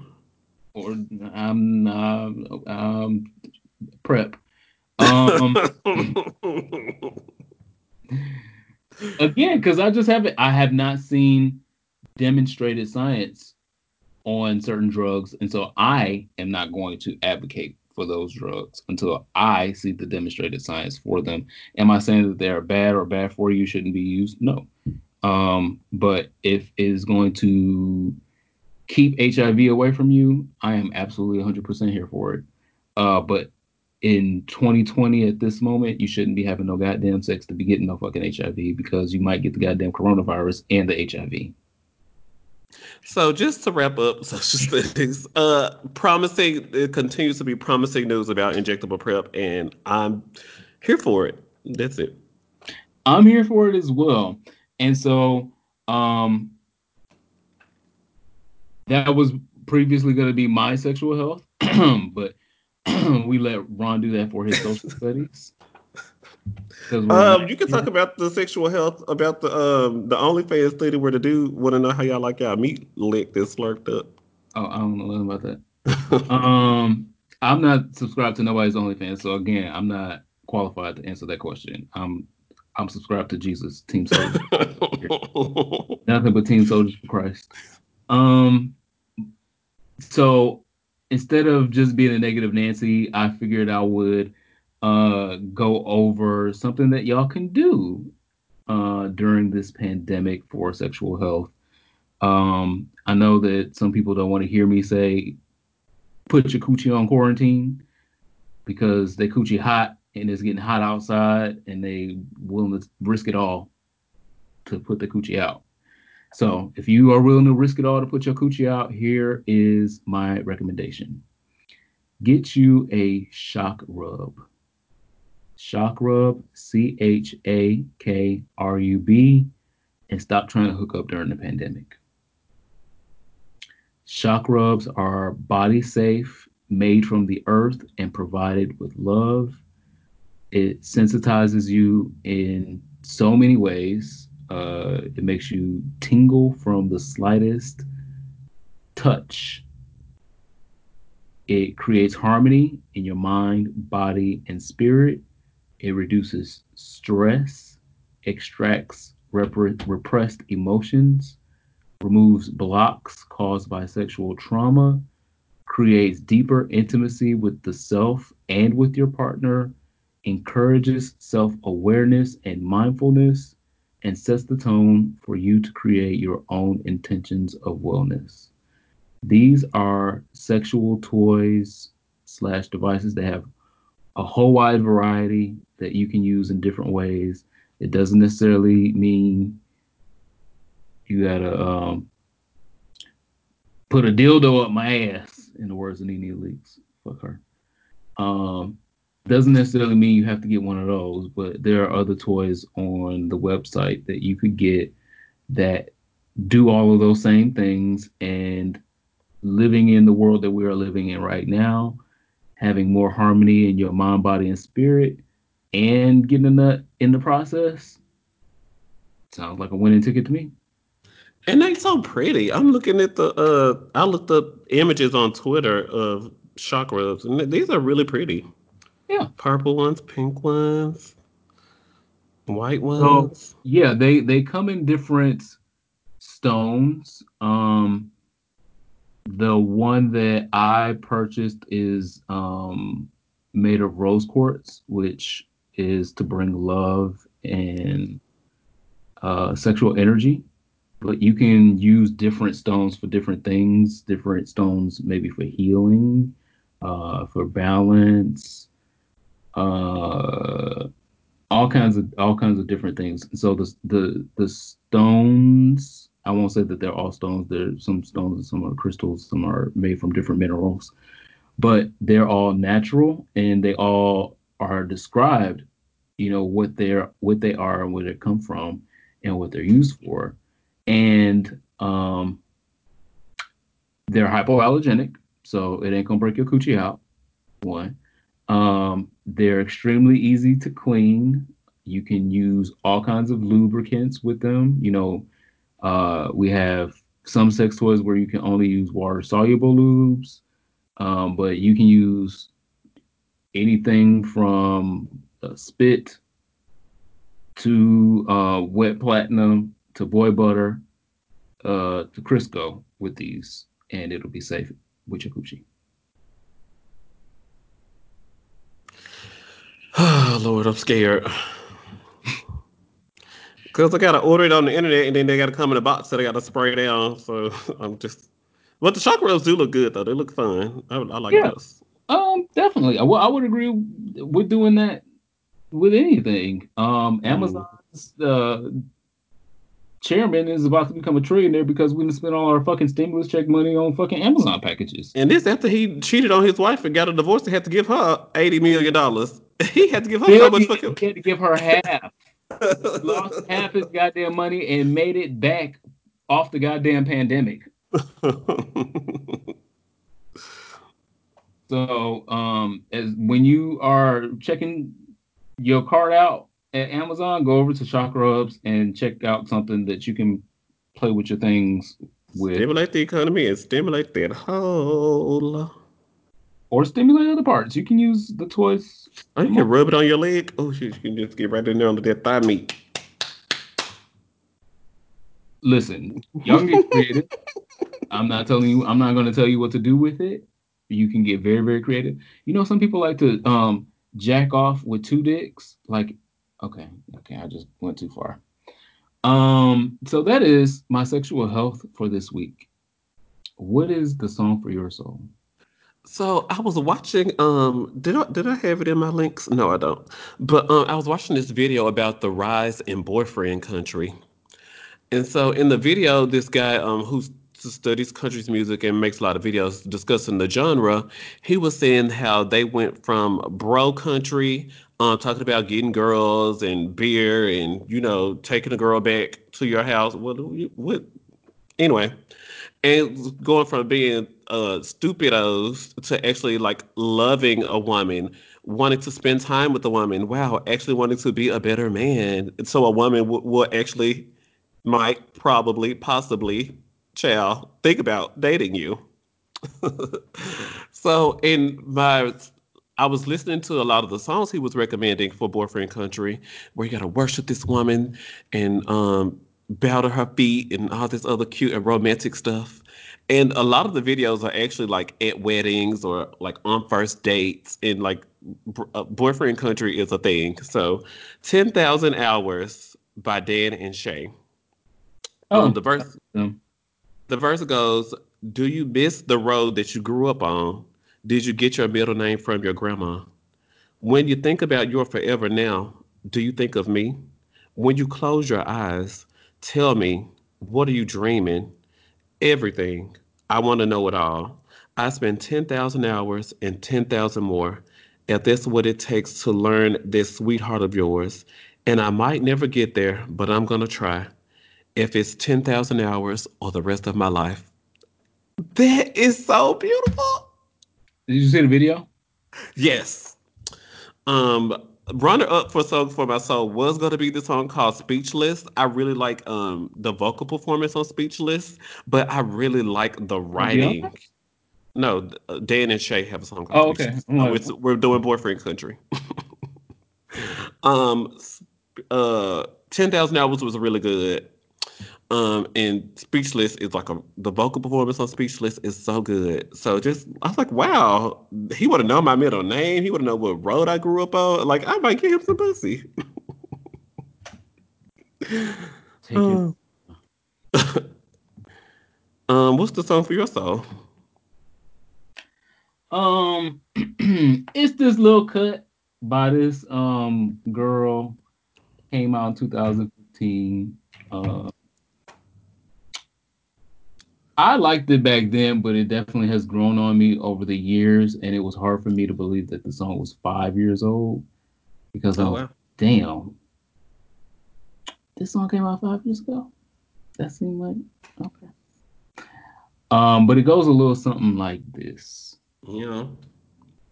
Or um, um um prep. Um again, because I just haven't I have not seen demonstrated science on certain drugs, and so I am not going to advocate for those drugs until I see the demonstrated science for them. Am I saying that they are bad or bad for you shouldn't be used? No. Um, but if it is going to keep HIV away from you, I am absolutely 100% here for it. Uh, but in 2020, at this moment, you shouldn't be having no goddamn sex to be getting no fucking HIV because you might get the goddamn coronavirus and the HIV. So just to wrap up social studies, uh, promising it continues to be promising news about injectable prep, and I'm here for it. That's it. I'm here for it as well. And so um that was previously going to be my sexual health, but we let Ron do that for his social studies. Um, you can talk about the sexual health, about the um the OnlyFans study where the dude want to know how y'all like y'all meat licked and slurped up. Oh, I don't know nothing about that. Um, I'm not subscribed to nobody's OnlyFans, so again, I'm not qualified to answer that question. I'm I'm subscribed to Jesus, Team Soldier. Nothing but Team Soldiers for Christ. Um, so instead of just being a negative Nancy, I figured I would uh, go over something that y'all can do uh, during this pandemic for sexual health. Um, I know that some people don't want to hear me say put your coochie on quarantine because they coochie hot and it's getting hot outside and they willing to risk it all to put the coochie out. So if you are willing to risk it all to put your coochie out, here is my recommendation. Get you a Chakrub. Chakrub, C H A K R U B, and stop trying to hook up during the pandemic. Chakrubs are body safe, made from the earth, and provided with love. It sensitizes you in so many ways. Uh, it makes you tingle from the slightest touch. It creates harmony in your mind, body, and spirit. It reduces stress, extracts rep- repressed emotions, removes blocks caused by sexual trauma, creates deeper intimacy with the self and with your partner, encourages self awareness and mindfulness, and sets the tone for you to create your own intentions of wellness. These are sexual toys slash devices that have a whole wide variety that you can use in different ways. It doesn't necessarily mean you gotta um, put a dildo up my ass, in the words of Nene Leakes. Fuck her. Um, doesn't necessarily mean you have to get one of those, but there are other toys on the website that you could get that do all of those same things. And living in the world that we are living in right now, having more harmony in your mind, body, and spirit, and getting a nut in the process sounds like a winning ticket to me. And they so pretty. I'm looking at the uh I looked up images on Twitter of Chakrubs and these are really pretty. Yeah. Purple ones, pink ones, white So ones. yeah, they they come in different stones. Um the one that I purchased is um made of rose quartz, which is to bring love and uh, sexual energy. But you can use different stones for different things. Different stones maybe for healing, uh, for balance, uh, all kinds of all kinds of different things. So the the the stones, I won't say that they're all stones. There's some stones and some are crystals. Some are made from different minerals, but they're all natural and they all are described. You know what they're what they are and where they come from and what they're used for, and um, they're hypoallergenic, so it ain't gonna break your coochie out. One. Um, they're extremely easy to clean. You can use all kinds of lubricants with them. You know, uh, we have some sex toys where you can only use water soluble lubes, um, but you can use anything from uh, spit to uh, wet platinum to boy butter uh, to Crisco with these, and it'll be safe with your coochie. Oh Lord, I'm scared. Cause I gotta order it on the internet and then they gotta come in a box that I gotta spray down. So I'm just but the rubs do look good though. They look fun. I, I like Yeah. those. Um, definitely. Well, I would agree with doing that with anything. Um, Amazon's uh, chairman is about to become a trillionaire because we didn't spend all our fucking stimulus check money on fucking Amazon packages. And this after he cheated on his wife and got a divorce and had to give her eighty million dollars. He had to give her so much he, fucking he had to give her half. Lost half his goddamn money and made it back off the goddamn pandemic. So, um, as when you are checking your card out at Amazon, go over to Chakrubs and check out something that you can play with your things with, stimulate the economy and stimulate that hole. or stimulate other parts. You can use the toys. Oh, you can rub it on your leg. Oh shit, you can just get right in there under that thigh meat. Listen, y'all get creative. I'm not telling you. I'm not going to tell you what to do with it. You can get very, very creative. You know, some people like to um jack off with two dicks. Like, okay, okay, I just went too far. Um, so that is my sexual health for this week. What is the song for your soul? So I was watching. Um, did I did I have it in my links? No, I don't. But um, I was watching this video about the rise in boyfriend country, and so in the video, this guy um who studies country's music and makes a lot of videos discussing the genre, he was saying how they went from bro country, um, talking about getting girls and beer and you know taking a girl back to your house. What what? Anyway, and going from being uh stupidos to actually like loving a woman wanting to spend time with a woman wow actually wanting to be a better man And so a woman w- will actually might probably possibly shall think about dating you so in my I was listening to a lot of the songs he was recommending for Boyfriend Country, where you gotta worship this woman and um, bow to her feet and all this other cute and romantic stuff. And a lot of the videos are actually like at weddings or like on first dates, and like b- uh, Boyfriend Country is a thing. So, Ten Thousand Hours by Dan and Shay. Um, Oh, the verse um, the verse goes, Do you miss the road that you grew up on? Did you get your middle name from your grandma? When you think about your forever now, do you think of me? When you close your eyes, tell me, what are you dreaming? Everything. I want to know it all. I spend 10,000 hours and 10,000 more. If that's what it takes to learn this sweetheart of yours. And I might never get there, but I'm going to try. If it's 10,000 hours or the rest of my life. That is so beautiful. did you see the video? Yes. Um, runner up for song for my soul was gonna be the song called Speechless. I really like um the vocal performance on Speechless, but I really like the writing. No, uh, Dan and Shay have a song called Oh, okay. Like, it's- we're doing boyfriend country. um, uh, Ten Thousand Hours was really good. Um, and Speechless is like a the vocal performance on Speechless is so good. So just I was like, wow, he would have known my middle name. He would have known what road I grew up on. Like I might give him some pussy. take it. um, what's the song for your soul? Um, it's this little cut by this um girl came out in 2015. Uh, I liked it back then, but it definitely has grown on me over the years, and it was hard for me to believe that the song was five years old because I Oh was wow. damn. This song came out five years ago. That seemed like okay. Um, but it goes a little something like this. You know.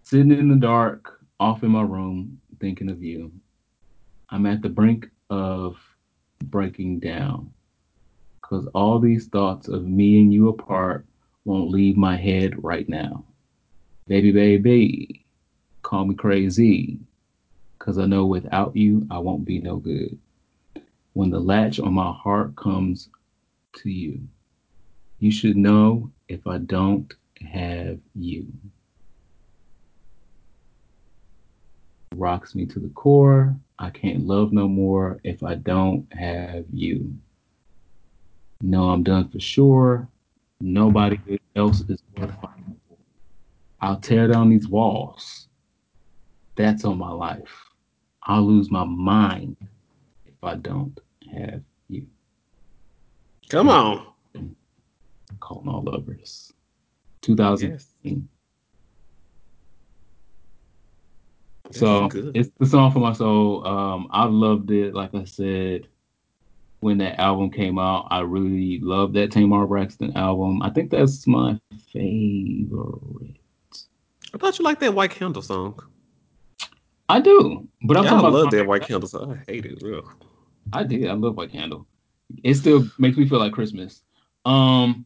Sitting in the dark, off in my room, thinking of you. I'm at the brink of breaking down. Cause all these thoughts of me and you apart won't leave my head right now. Baby, baby, call me crazy. Cause I know without you, I won't be no good. When the latch on my heart comes to you, you should know if I don't have you. Rocks me to the core. I can't love no more if I don't have you. No, I'm done for sure. Nobody else is worth fighting for. I'll tear down these walls. That's on my life. I'll lose my mind if I don't have you. Come on. Calling all lovers. 2015. So it's the song for my soul. Um, I loved it. Like I said, when that album came out, I really loved that Tamar Braxton album. I think that's my favorite. I thought you liked that White Candle song. I do, but I'm Yeah, I talking love about. that White Candle song. I hate it. Ugh. I did. I love White Candle. It still makes me feel like Christmas. Um,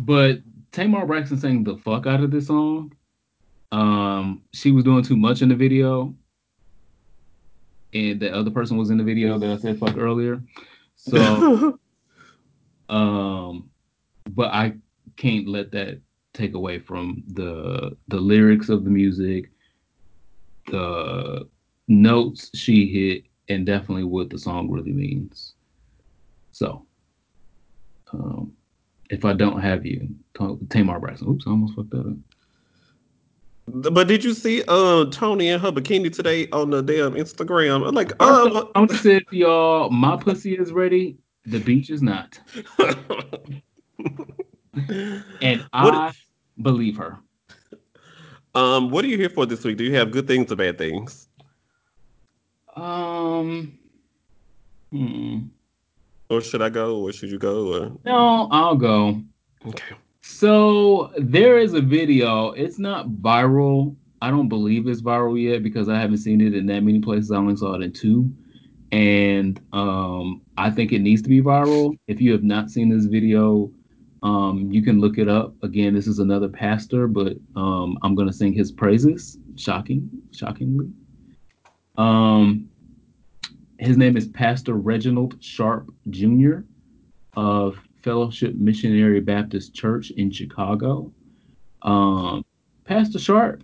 but Tamar Braxton sang the fuck out of this song. Um, she was doing too much in the video, and the other person was in the video that I said fuck earlier. So, um, but I can't let that take away from the the lyrics of the music, the notes she hit, and definitely what the song really means. So, um, if I don't have you, Tamar Braxton. Oops, I almost fucked that up. But did you see uh, Toni in her bikini today on the damn Instagram? I'm like, um, Toni said, y'all, my pussy is ready. The beach is not. and I believe her. Um, what are you here for this week? Do you have good things or bad things? Um, hmm. Or should I go, or should you go? Or? No, I'll go. Okay. So there is a video. It's not viral. I don't believe it's viral yet because I haven't seen it in that many places. I only saw it in two, and um, I think it needs to be viral. If you have not seen this video, um, you can look it up. Again, this is another pastor, but um, I'm going to sing his praises. Shocking, shockingly. Um, his name is Pastor Reginald Sharp Jr. of Fellowship Missionary Baptist Church in Chicago. Um, Pastor Sharp,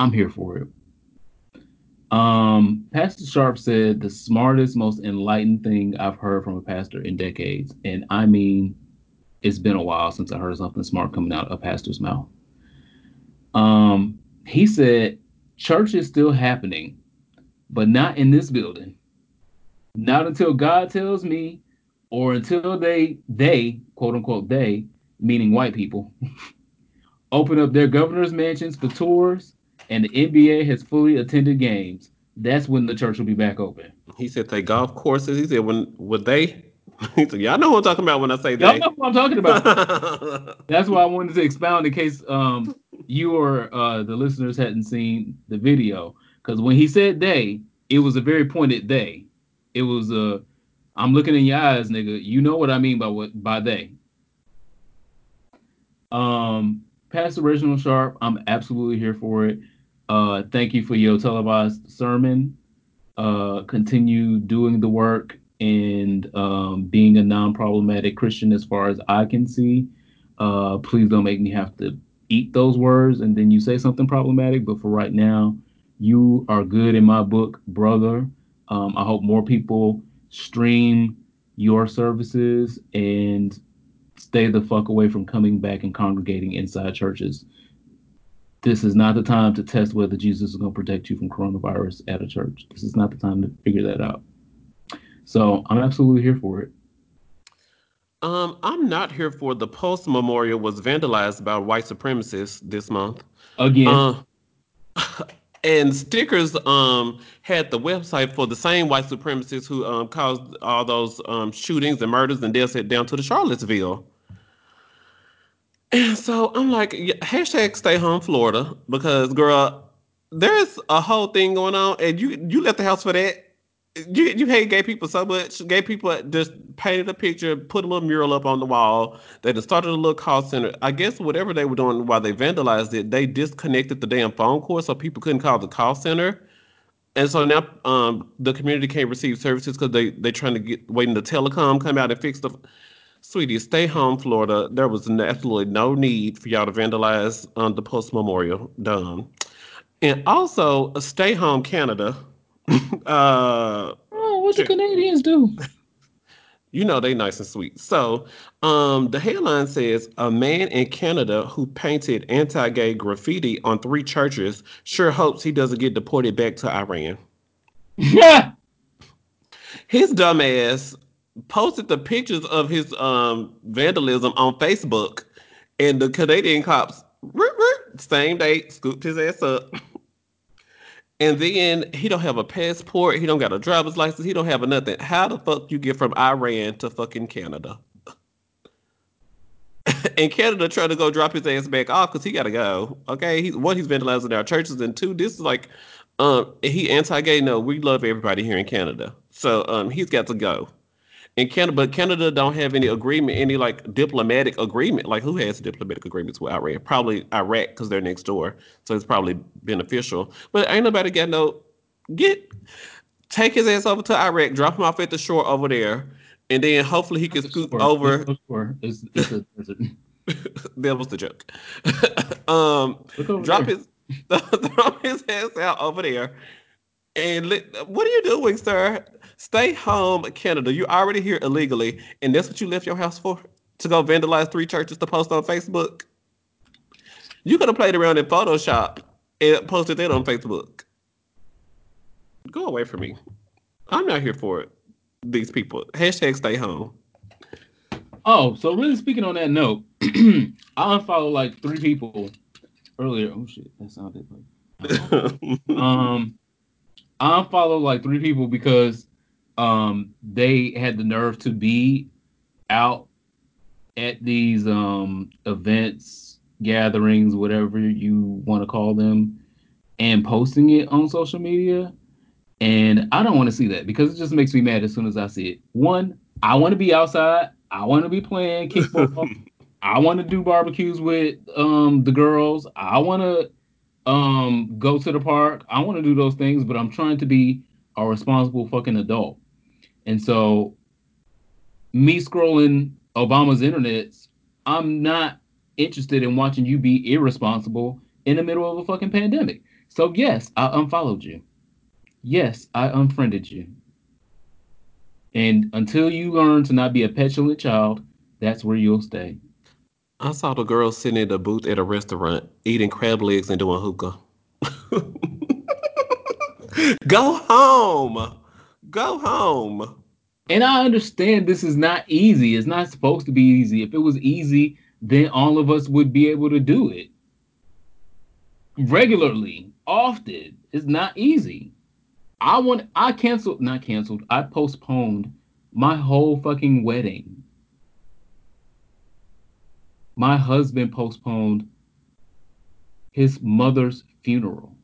I'm here for it. Um, pastor Sharp said the smartest, most enlightened thing I've heard from a pastor in decades. And I mean, it's been a while since I heard something smart coming out of a pastor's mouth. Um, he said, church is still happening, but not in this building. Not until God tells me, or until they, they, quote unquote, they, meaning white people, open up their governor's mansions for tours and the NBA has fully attended games. That's when the church will be back open. He said they golf courses. He said when would they He said, Y'all know what I'm talking about when I say Y'all know what I'm talking about. That's why I wanted to expound in case um, you or uh, the listeners hadn't seen the video. Because when he said they, it was a very pointed they. It was a, uh, I'm looking in your eyes, nigga. You know what I mean by what by they. Um, Pastor Reginald Sharp, I'm absolutely here for it. Uh, thank you for your televised sermon. Uh, continue doing the work and um, being a non-problematic Christian as far as I can see. Uh, please don't make me have to eat those words and then you say something problematic. But for right now, you are good in my book, brother. Um, I hope more people stream your services and stay the fuck away from coming back and congregating inside churches. This is not the time to test whether Jesus is going to protect you from coronavirus at a church. This is not the time to figure that out. So I'm absolutely here for it. Um, I'm not here for the Pulse Memorial was vandalized by white supremacists this month. Again. Uh, and stickers um had the website for the same white supremacists who um caused all those um shootings and murders and deaths down to the Charlottesville. And so I'm like, hashtag stay home Florida because girl, there's a whole thing going on and you you left the house for that you you hate gay people so much. Gay people just painted a picture, put a little mural up on the wall. They just started a little call center. I guess whatever they were doing while they vandalized it, they disconnected the damn phone cord so people couldn't call the call center. And so now um, the community can't receive services because they they trying to get waiting the telecom come out and fix the. Sweetie, stay home, Florida. There was absolutely no need for y'all to vandalize um, the Pulse memorial. Done. And also, stay home, Canada uh, oh, what the Canadians do? You know they nice and sweet. So, um, the headline says a man in Canada who painted anti-gay graffiti on three churches sure hopes he doesn't get deported back to Iran. Yeah. His dumbass posted the pictures of his um vandalism on Facebook, and the Canadian cops same day scooped his ass up. And then he don't have a passport. He don't got a driver's license. He don't have a nothing. How the fuck you get from Iran to fucking Canada? and Canada trying to go drop his ass back off because he got to go. Okay, he's one he's vandalizing our churches, and two, this is like, um, he anti-gay. No, we love everybody here in Canada, so um, he's got to go in Canada, but Canada don't have any agreement, any like diplomatic agreement. Like who has diplomatic agreements with Iran? Probably Iraq because they're next door, so it's probably beneficial. But ain't nobody got no get take his ass over to Iraq, drop him off at the shore over there, and then hopefully he can scoot over. It's, it's, it's a, that was the joke. um, drop there. his throw his ass out over there. And let, what are you doing, sir? Stay home, Canada. You're already here illegally, and that's what you left your house for? To go vandalize three churches to post on Facebook? You could have played around in Photoshop and posted that on Facebook. Go away from me. I'm not here for it. These people. Hashtag stay home. Oh, so really speaking on that note, I unfollowed like three people earlier. Oh shit, that sounded like um I unfollowed like three people because um they had the nerve to be out at these um events, gatherings, whatever you want to call them, and posting it on social media. And I don't want to see that because it just makes me mad as soon as I see it. One, I want to be outside. I want to be playing kickball. I want to do barbecues with um the girls. I want to um go to the park. I want to do those things, but I'm trying to be a responsible fucking adult. And so me scrolling Obama's internets, I'm not interested in watching you be irresponsible in the middle of a fucking pandemic. So yes, I unfollowed you. Yes, I unfriended you. And until you learn to not be a petulant child, that's where you'll stay. I saw the girl sitting in the booth at a restaurant eating crab legs and doing hookah. Go home. Go home. And I understand this is not easy. It's not supposed to be easy. If it was easy, then all of us would be able to do it regularly, often. It's not easy. I want I canceled, not canceled. I postponed my whole fucking wedding. My husband postponed his mother's funeral.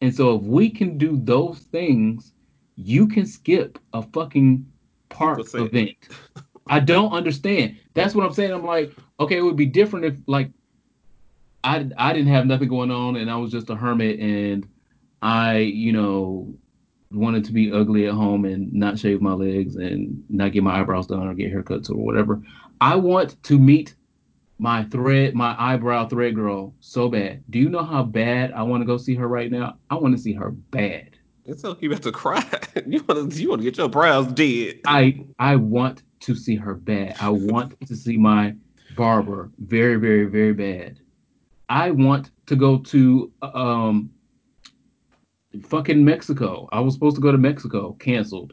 And so if we can do those things, you can skip a fucking park event. I don't understand. That's what I'm saying. I'm like, okay, it would be different if like I I didn't have nothing going on and I was just a hermit and I, you know, wanted to be ugly at home and not shave my legs and not get my eyebrows done or get haircuts or whatever. I want to meet my thread, my eyebrow thread girl so bad. Do you know how bad I want to go see her right now? I want to see her bad. It's like you about to cry. You want to you want to get your brows did. I I want to see her bad. I want to see my barber very very very bad. I want to go to um fucking Mexico. I was supposed to go to Mexico, canceled.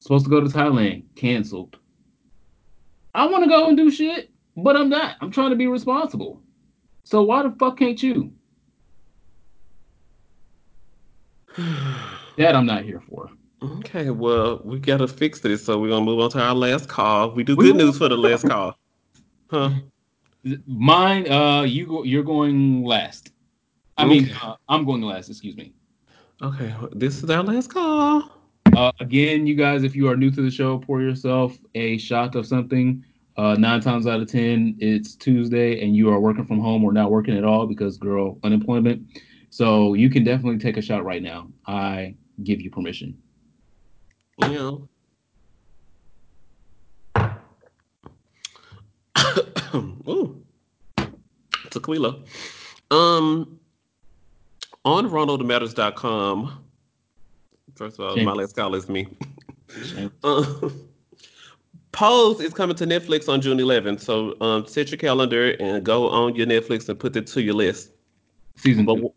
Supposed to go to Thailand, canceled. I want to go and do shit, but I'm not. I'm trying to be responsible. So why the fuck can't you? That I'm not here for. Okay, well, we gotta fix this, so we're gonna move on to our last call. We do good news for the last call. Huh? Mine, uh, you go, you're going last. I mean, uh, I'm going last. Excuse me. Okay, this is our last call. Uh, again, you guys, if you are new to the show, pour yourself a shot of something. Uh, nine times out of ten, it's Tuesday, and you are working from home or not working at all because, girl, unemployment. So you can definitely take a shot right now. I give you permission. Yeah. Ooh. Tequila. Um on ronaldmatters.com. First of all, Shame. my last call is me. Shame. Uh, Pose is coming to Netflix on June 11th. So um, set your calendar and go on your Netflix and put it to your list. Season But two.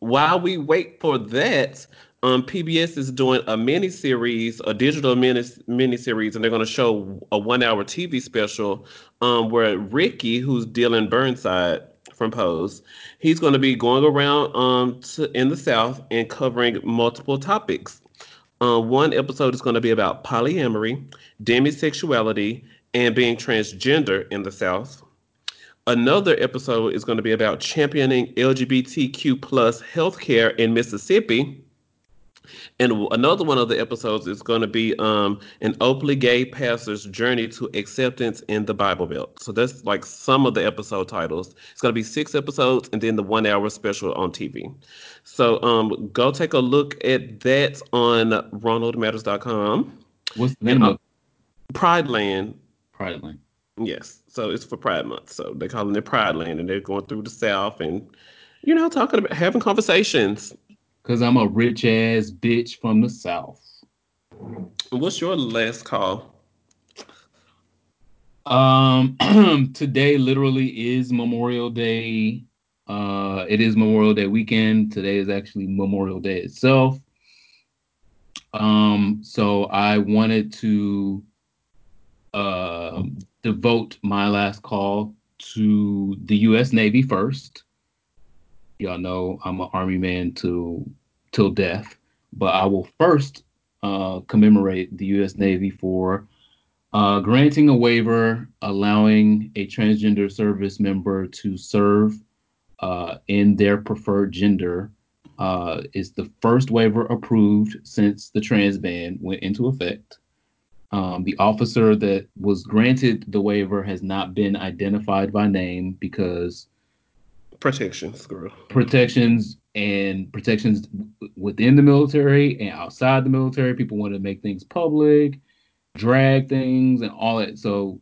while we wait for that, um, PBS is doing a mini series, a digital mini series, and they're going to show a one hour TV special um, where Ricky, who's Dyllón Burnside from Pose, he's going to be going around um, to, in the South and covering multiple topics. Uh, one episode is going to be about polyamory, demisexuality, and being transgender in the South. Another episode is going to be about championing LGBTQ plus healthcare in Mississippi. And another one of the episodes is going to be um, an openly gay pastor's journey to acceptance in the Bible Belt. So that's like some of the episode titles. It's going to be six episodes and then the one hour special on TV. So um, go take a look at that on ronaldmatters.com. What's the name uh, of Pride Land Pride Land? Yes, so it's for Pride Month. So they're calling it Pride Land, and they're going through the South and you know talking about having conversations. Cause I'm a rich ass bitch from the South. What's your last call? Um, today literally is Memorial Day. Uh, it is Memorial Day weekend. Today is actually Memorial Day itself. Um, so I wanted to uh, devote my last call to the U.S. Navy first. Y'all know I'm an Army man to till death, but I will first uh, commemorate the U.S. Navy for uh, granting a waiver allowing a transgender service member to serve uh, in their preferred gender uh, is the first waiver approved since the trans ban went into effect. Um, the officer that was granted the waiver has not been identified by name because protections, girl. Protections and protections within the military and outside the military. People want to make things public, drag things, and all that. So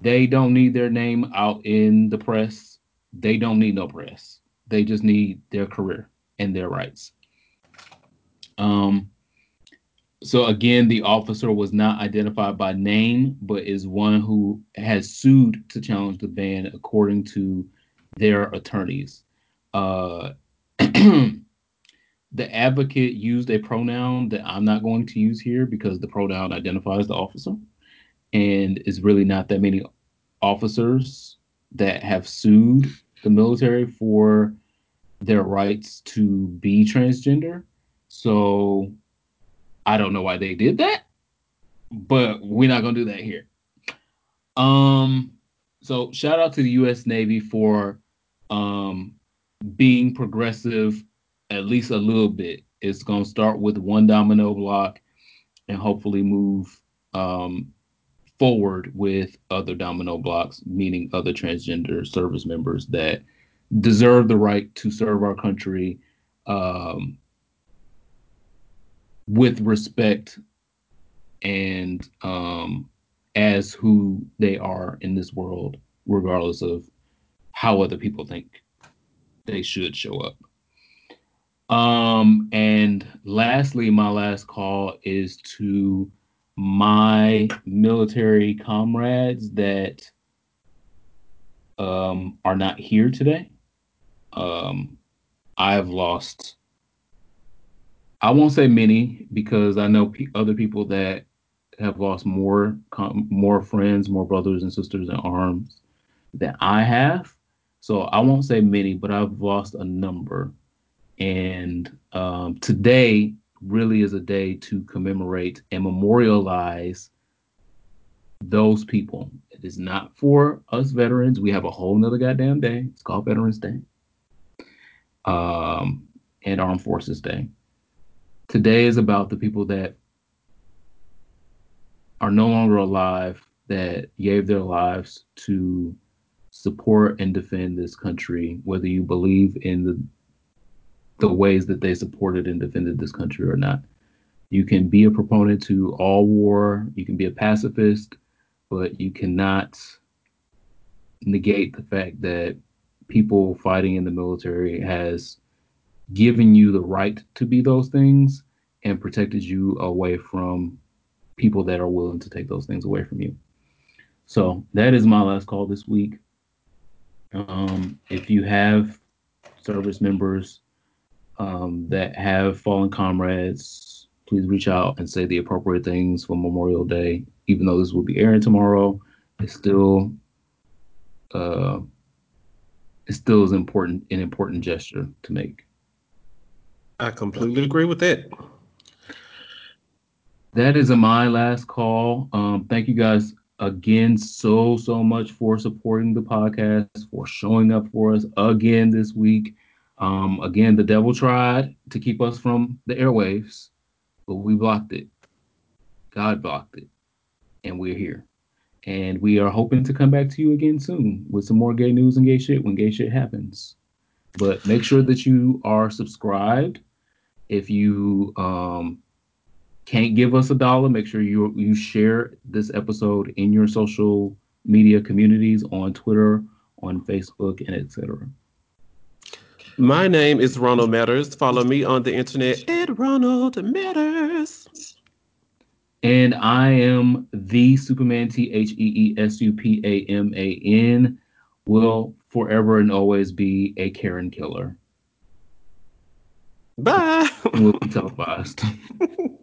they don't need their name out in the press. They don't need no press. They just need their career and their rights. Um, so again, the officer was not identified by name, but is one who has sued to challenge the ban according to their attorneys. Uh, the advocate used a pronoun that I'm not going to use here because the pronoun identifies the officer, and it's really not that many officers that have sued the military for their rights to be transgender. So I don't know why they did that, but we're not gonna do that here. Um, so shout out to the U.S. Navy for um, being progressive at least a little bit. It's gonna start with one domino block and hopefully move um, forward with other domino blocks, meaning other transgender service members that deserve the right to serve our country um, with respect and um, as who they are in this world, regardless of how other people think they should show up. Um, and lastly, my last call is to my military comrades that um, are not here today. Um, I've lost, I won't say many because I know p- other people that have lost more com- more friends, more brothers and sisters in arms than I have. So I won't say many, but I've lost a number. And um, today really is a day to commemorate and memorialize those people. It is not for us veterans. We have a whole nother goddamn day. It's called Veterans Day um, and Armed Forces Day. Today is about the people that are no longer alive that gave their lives to support and defend this country, whether you believe in the the ways that they supported and defended this country or not. You can be a proponent to all war, you can be a pacifist, but you cannot negate the fact that people fighting in the military has given you the right to be those things and protected you away from people that are willing to take those things away from you. So that is my last call this week. Um, if you have service members um, that have fallen comrades, please reach out and say the appropriate things for Memorial Day. Even though this will be airing tomorrow, it's still uh, it still is important an important gesture to make. I completely agree with that that is my last call. Um, thank you guys again so so much for supporting the podcast, for showing up for us again this week. Um, again, the devil tried to keep us from the airwaves, but we blocked it. God blocked it, and we're here. And we are hoping to come back to you again soon with some more gay news and gay shit when gay shit happens. But make sure that you are subscribed. If you um, can't give us a dollar, make sure you you share this episode in your social media communities on Twitter, on Facebook, and etc. My name is Ronald Matters. Follow me on the internet at Ronald Matters. And I am the Superman, T H E E S U P A M A N, will forever and always be a Karen killer. Bye. we'll be televised.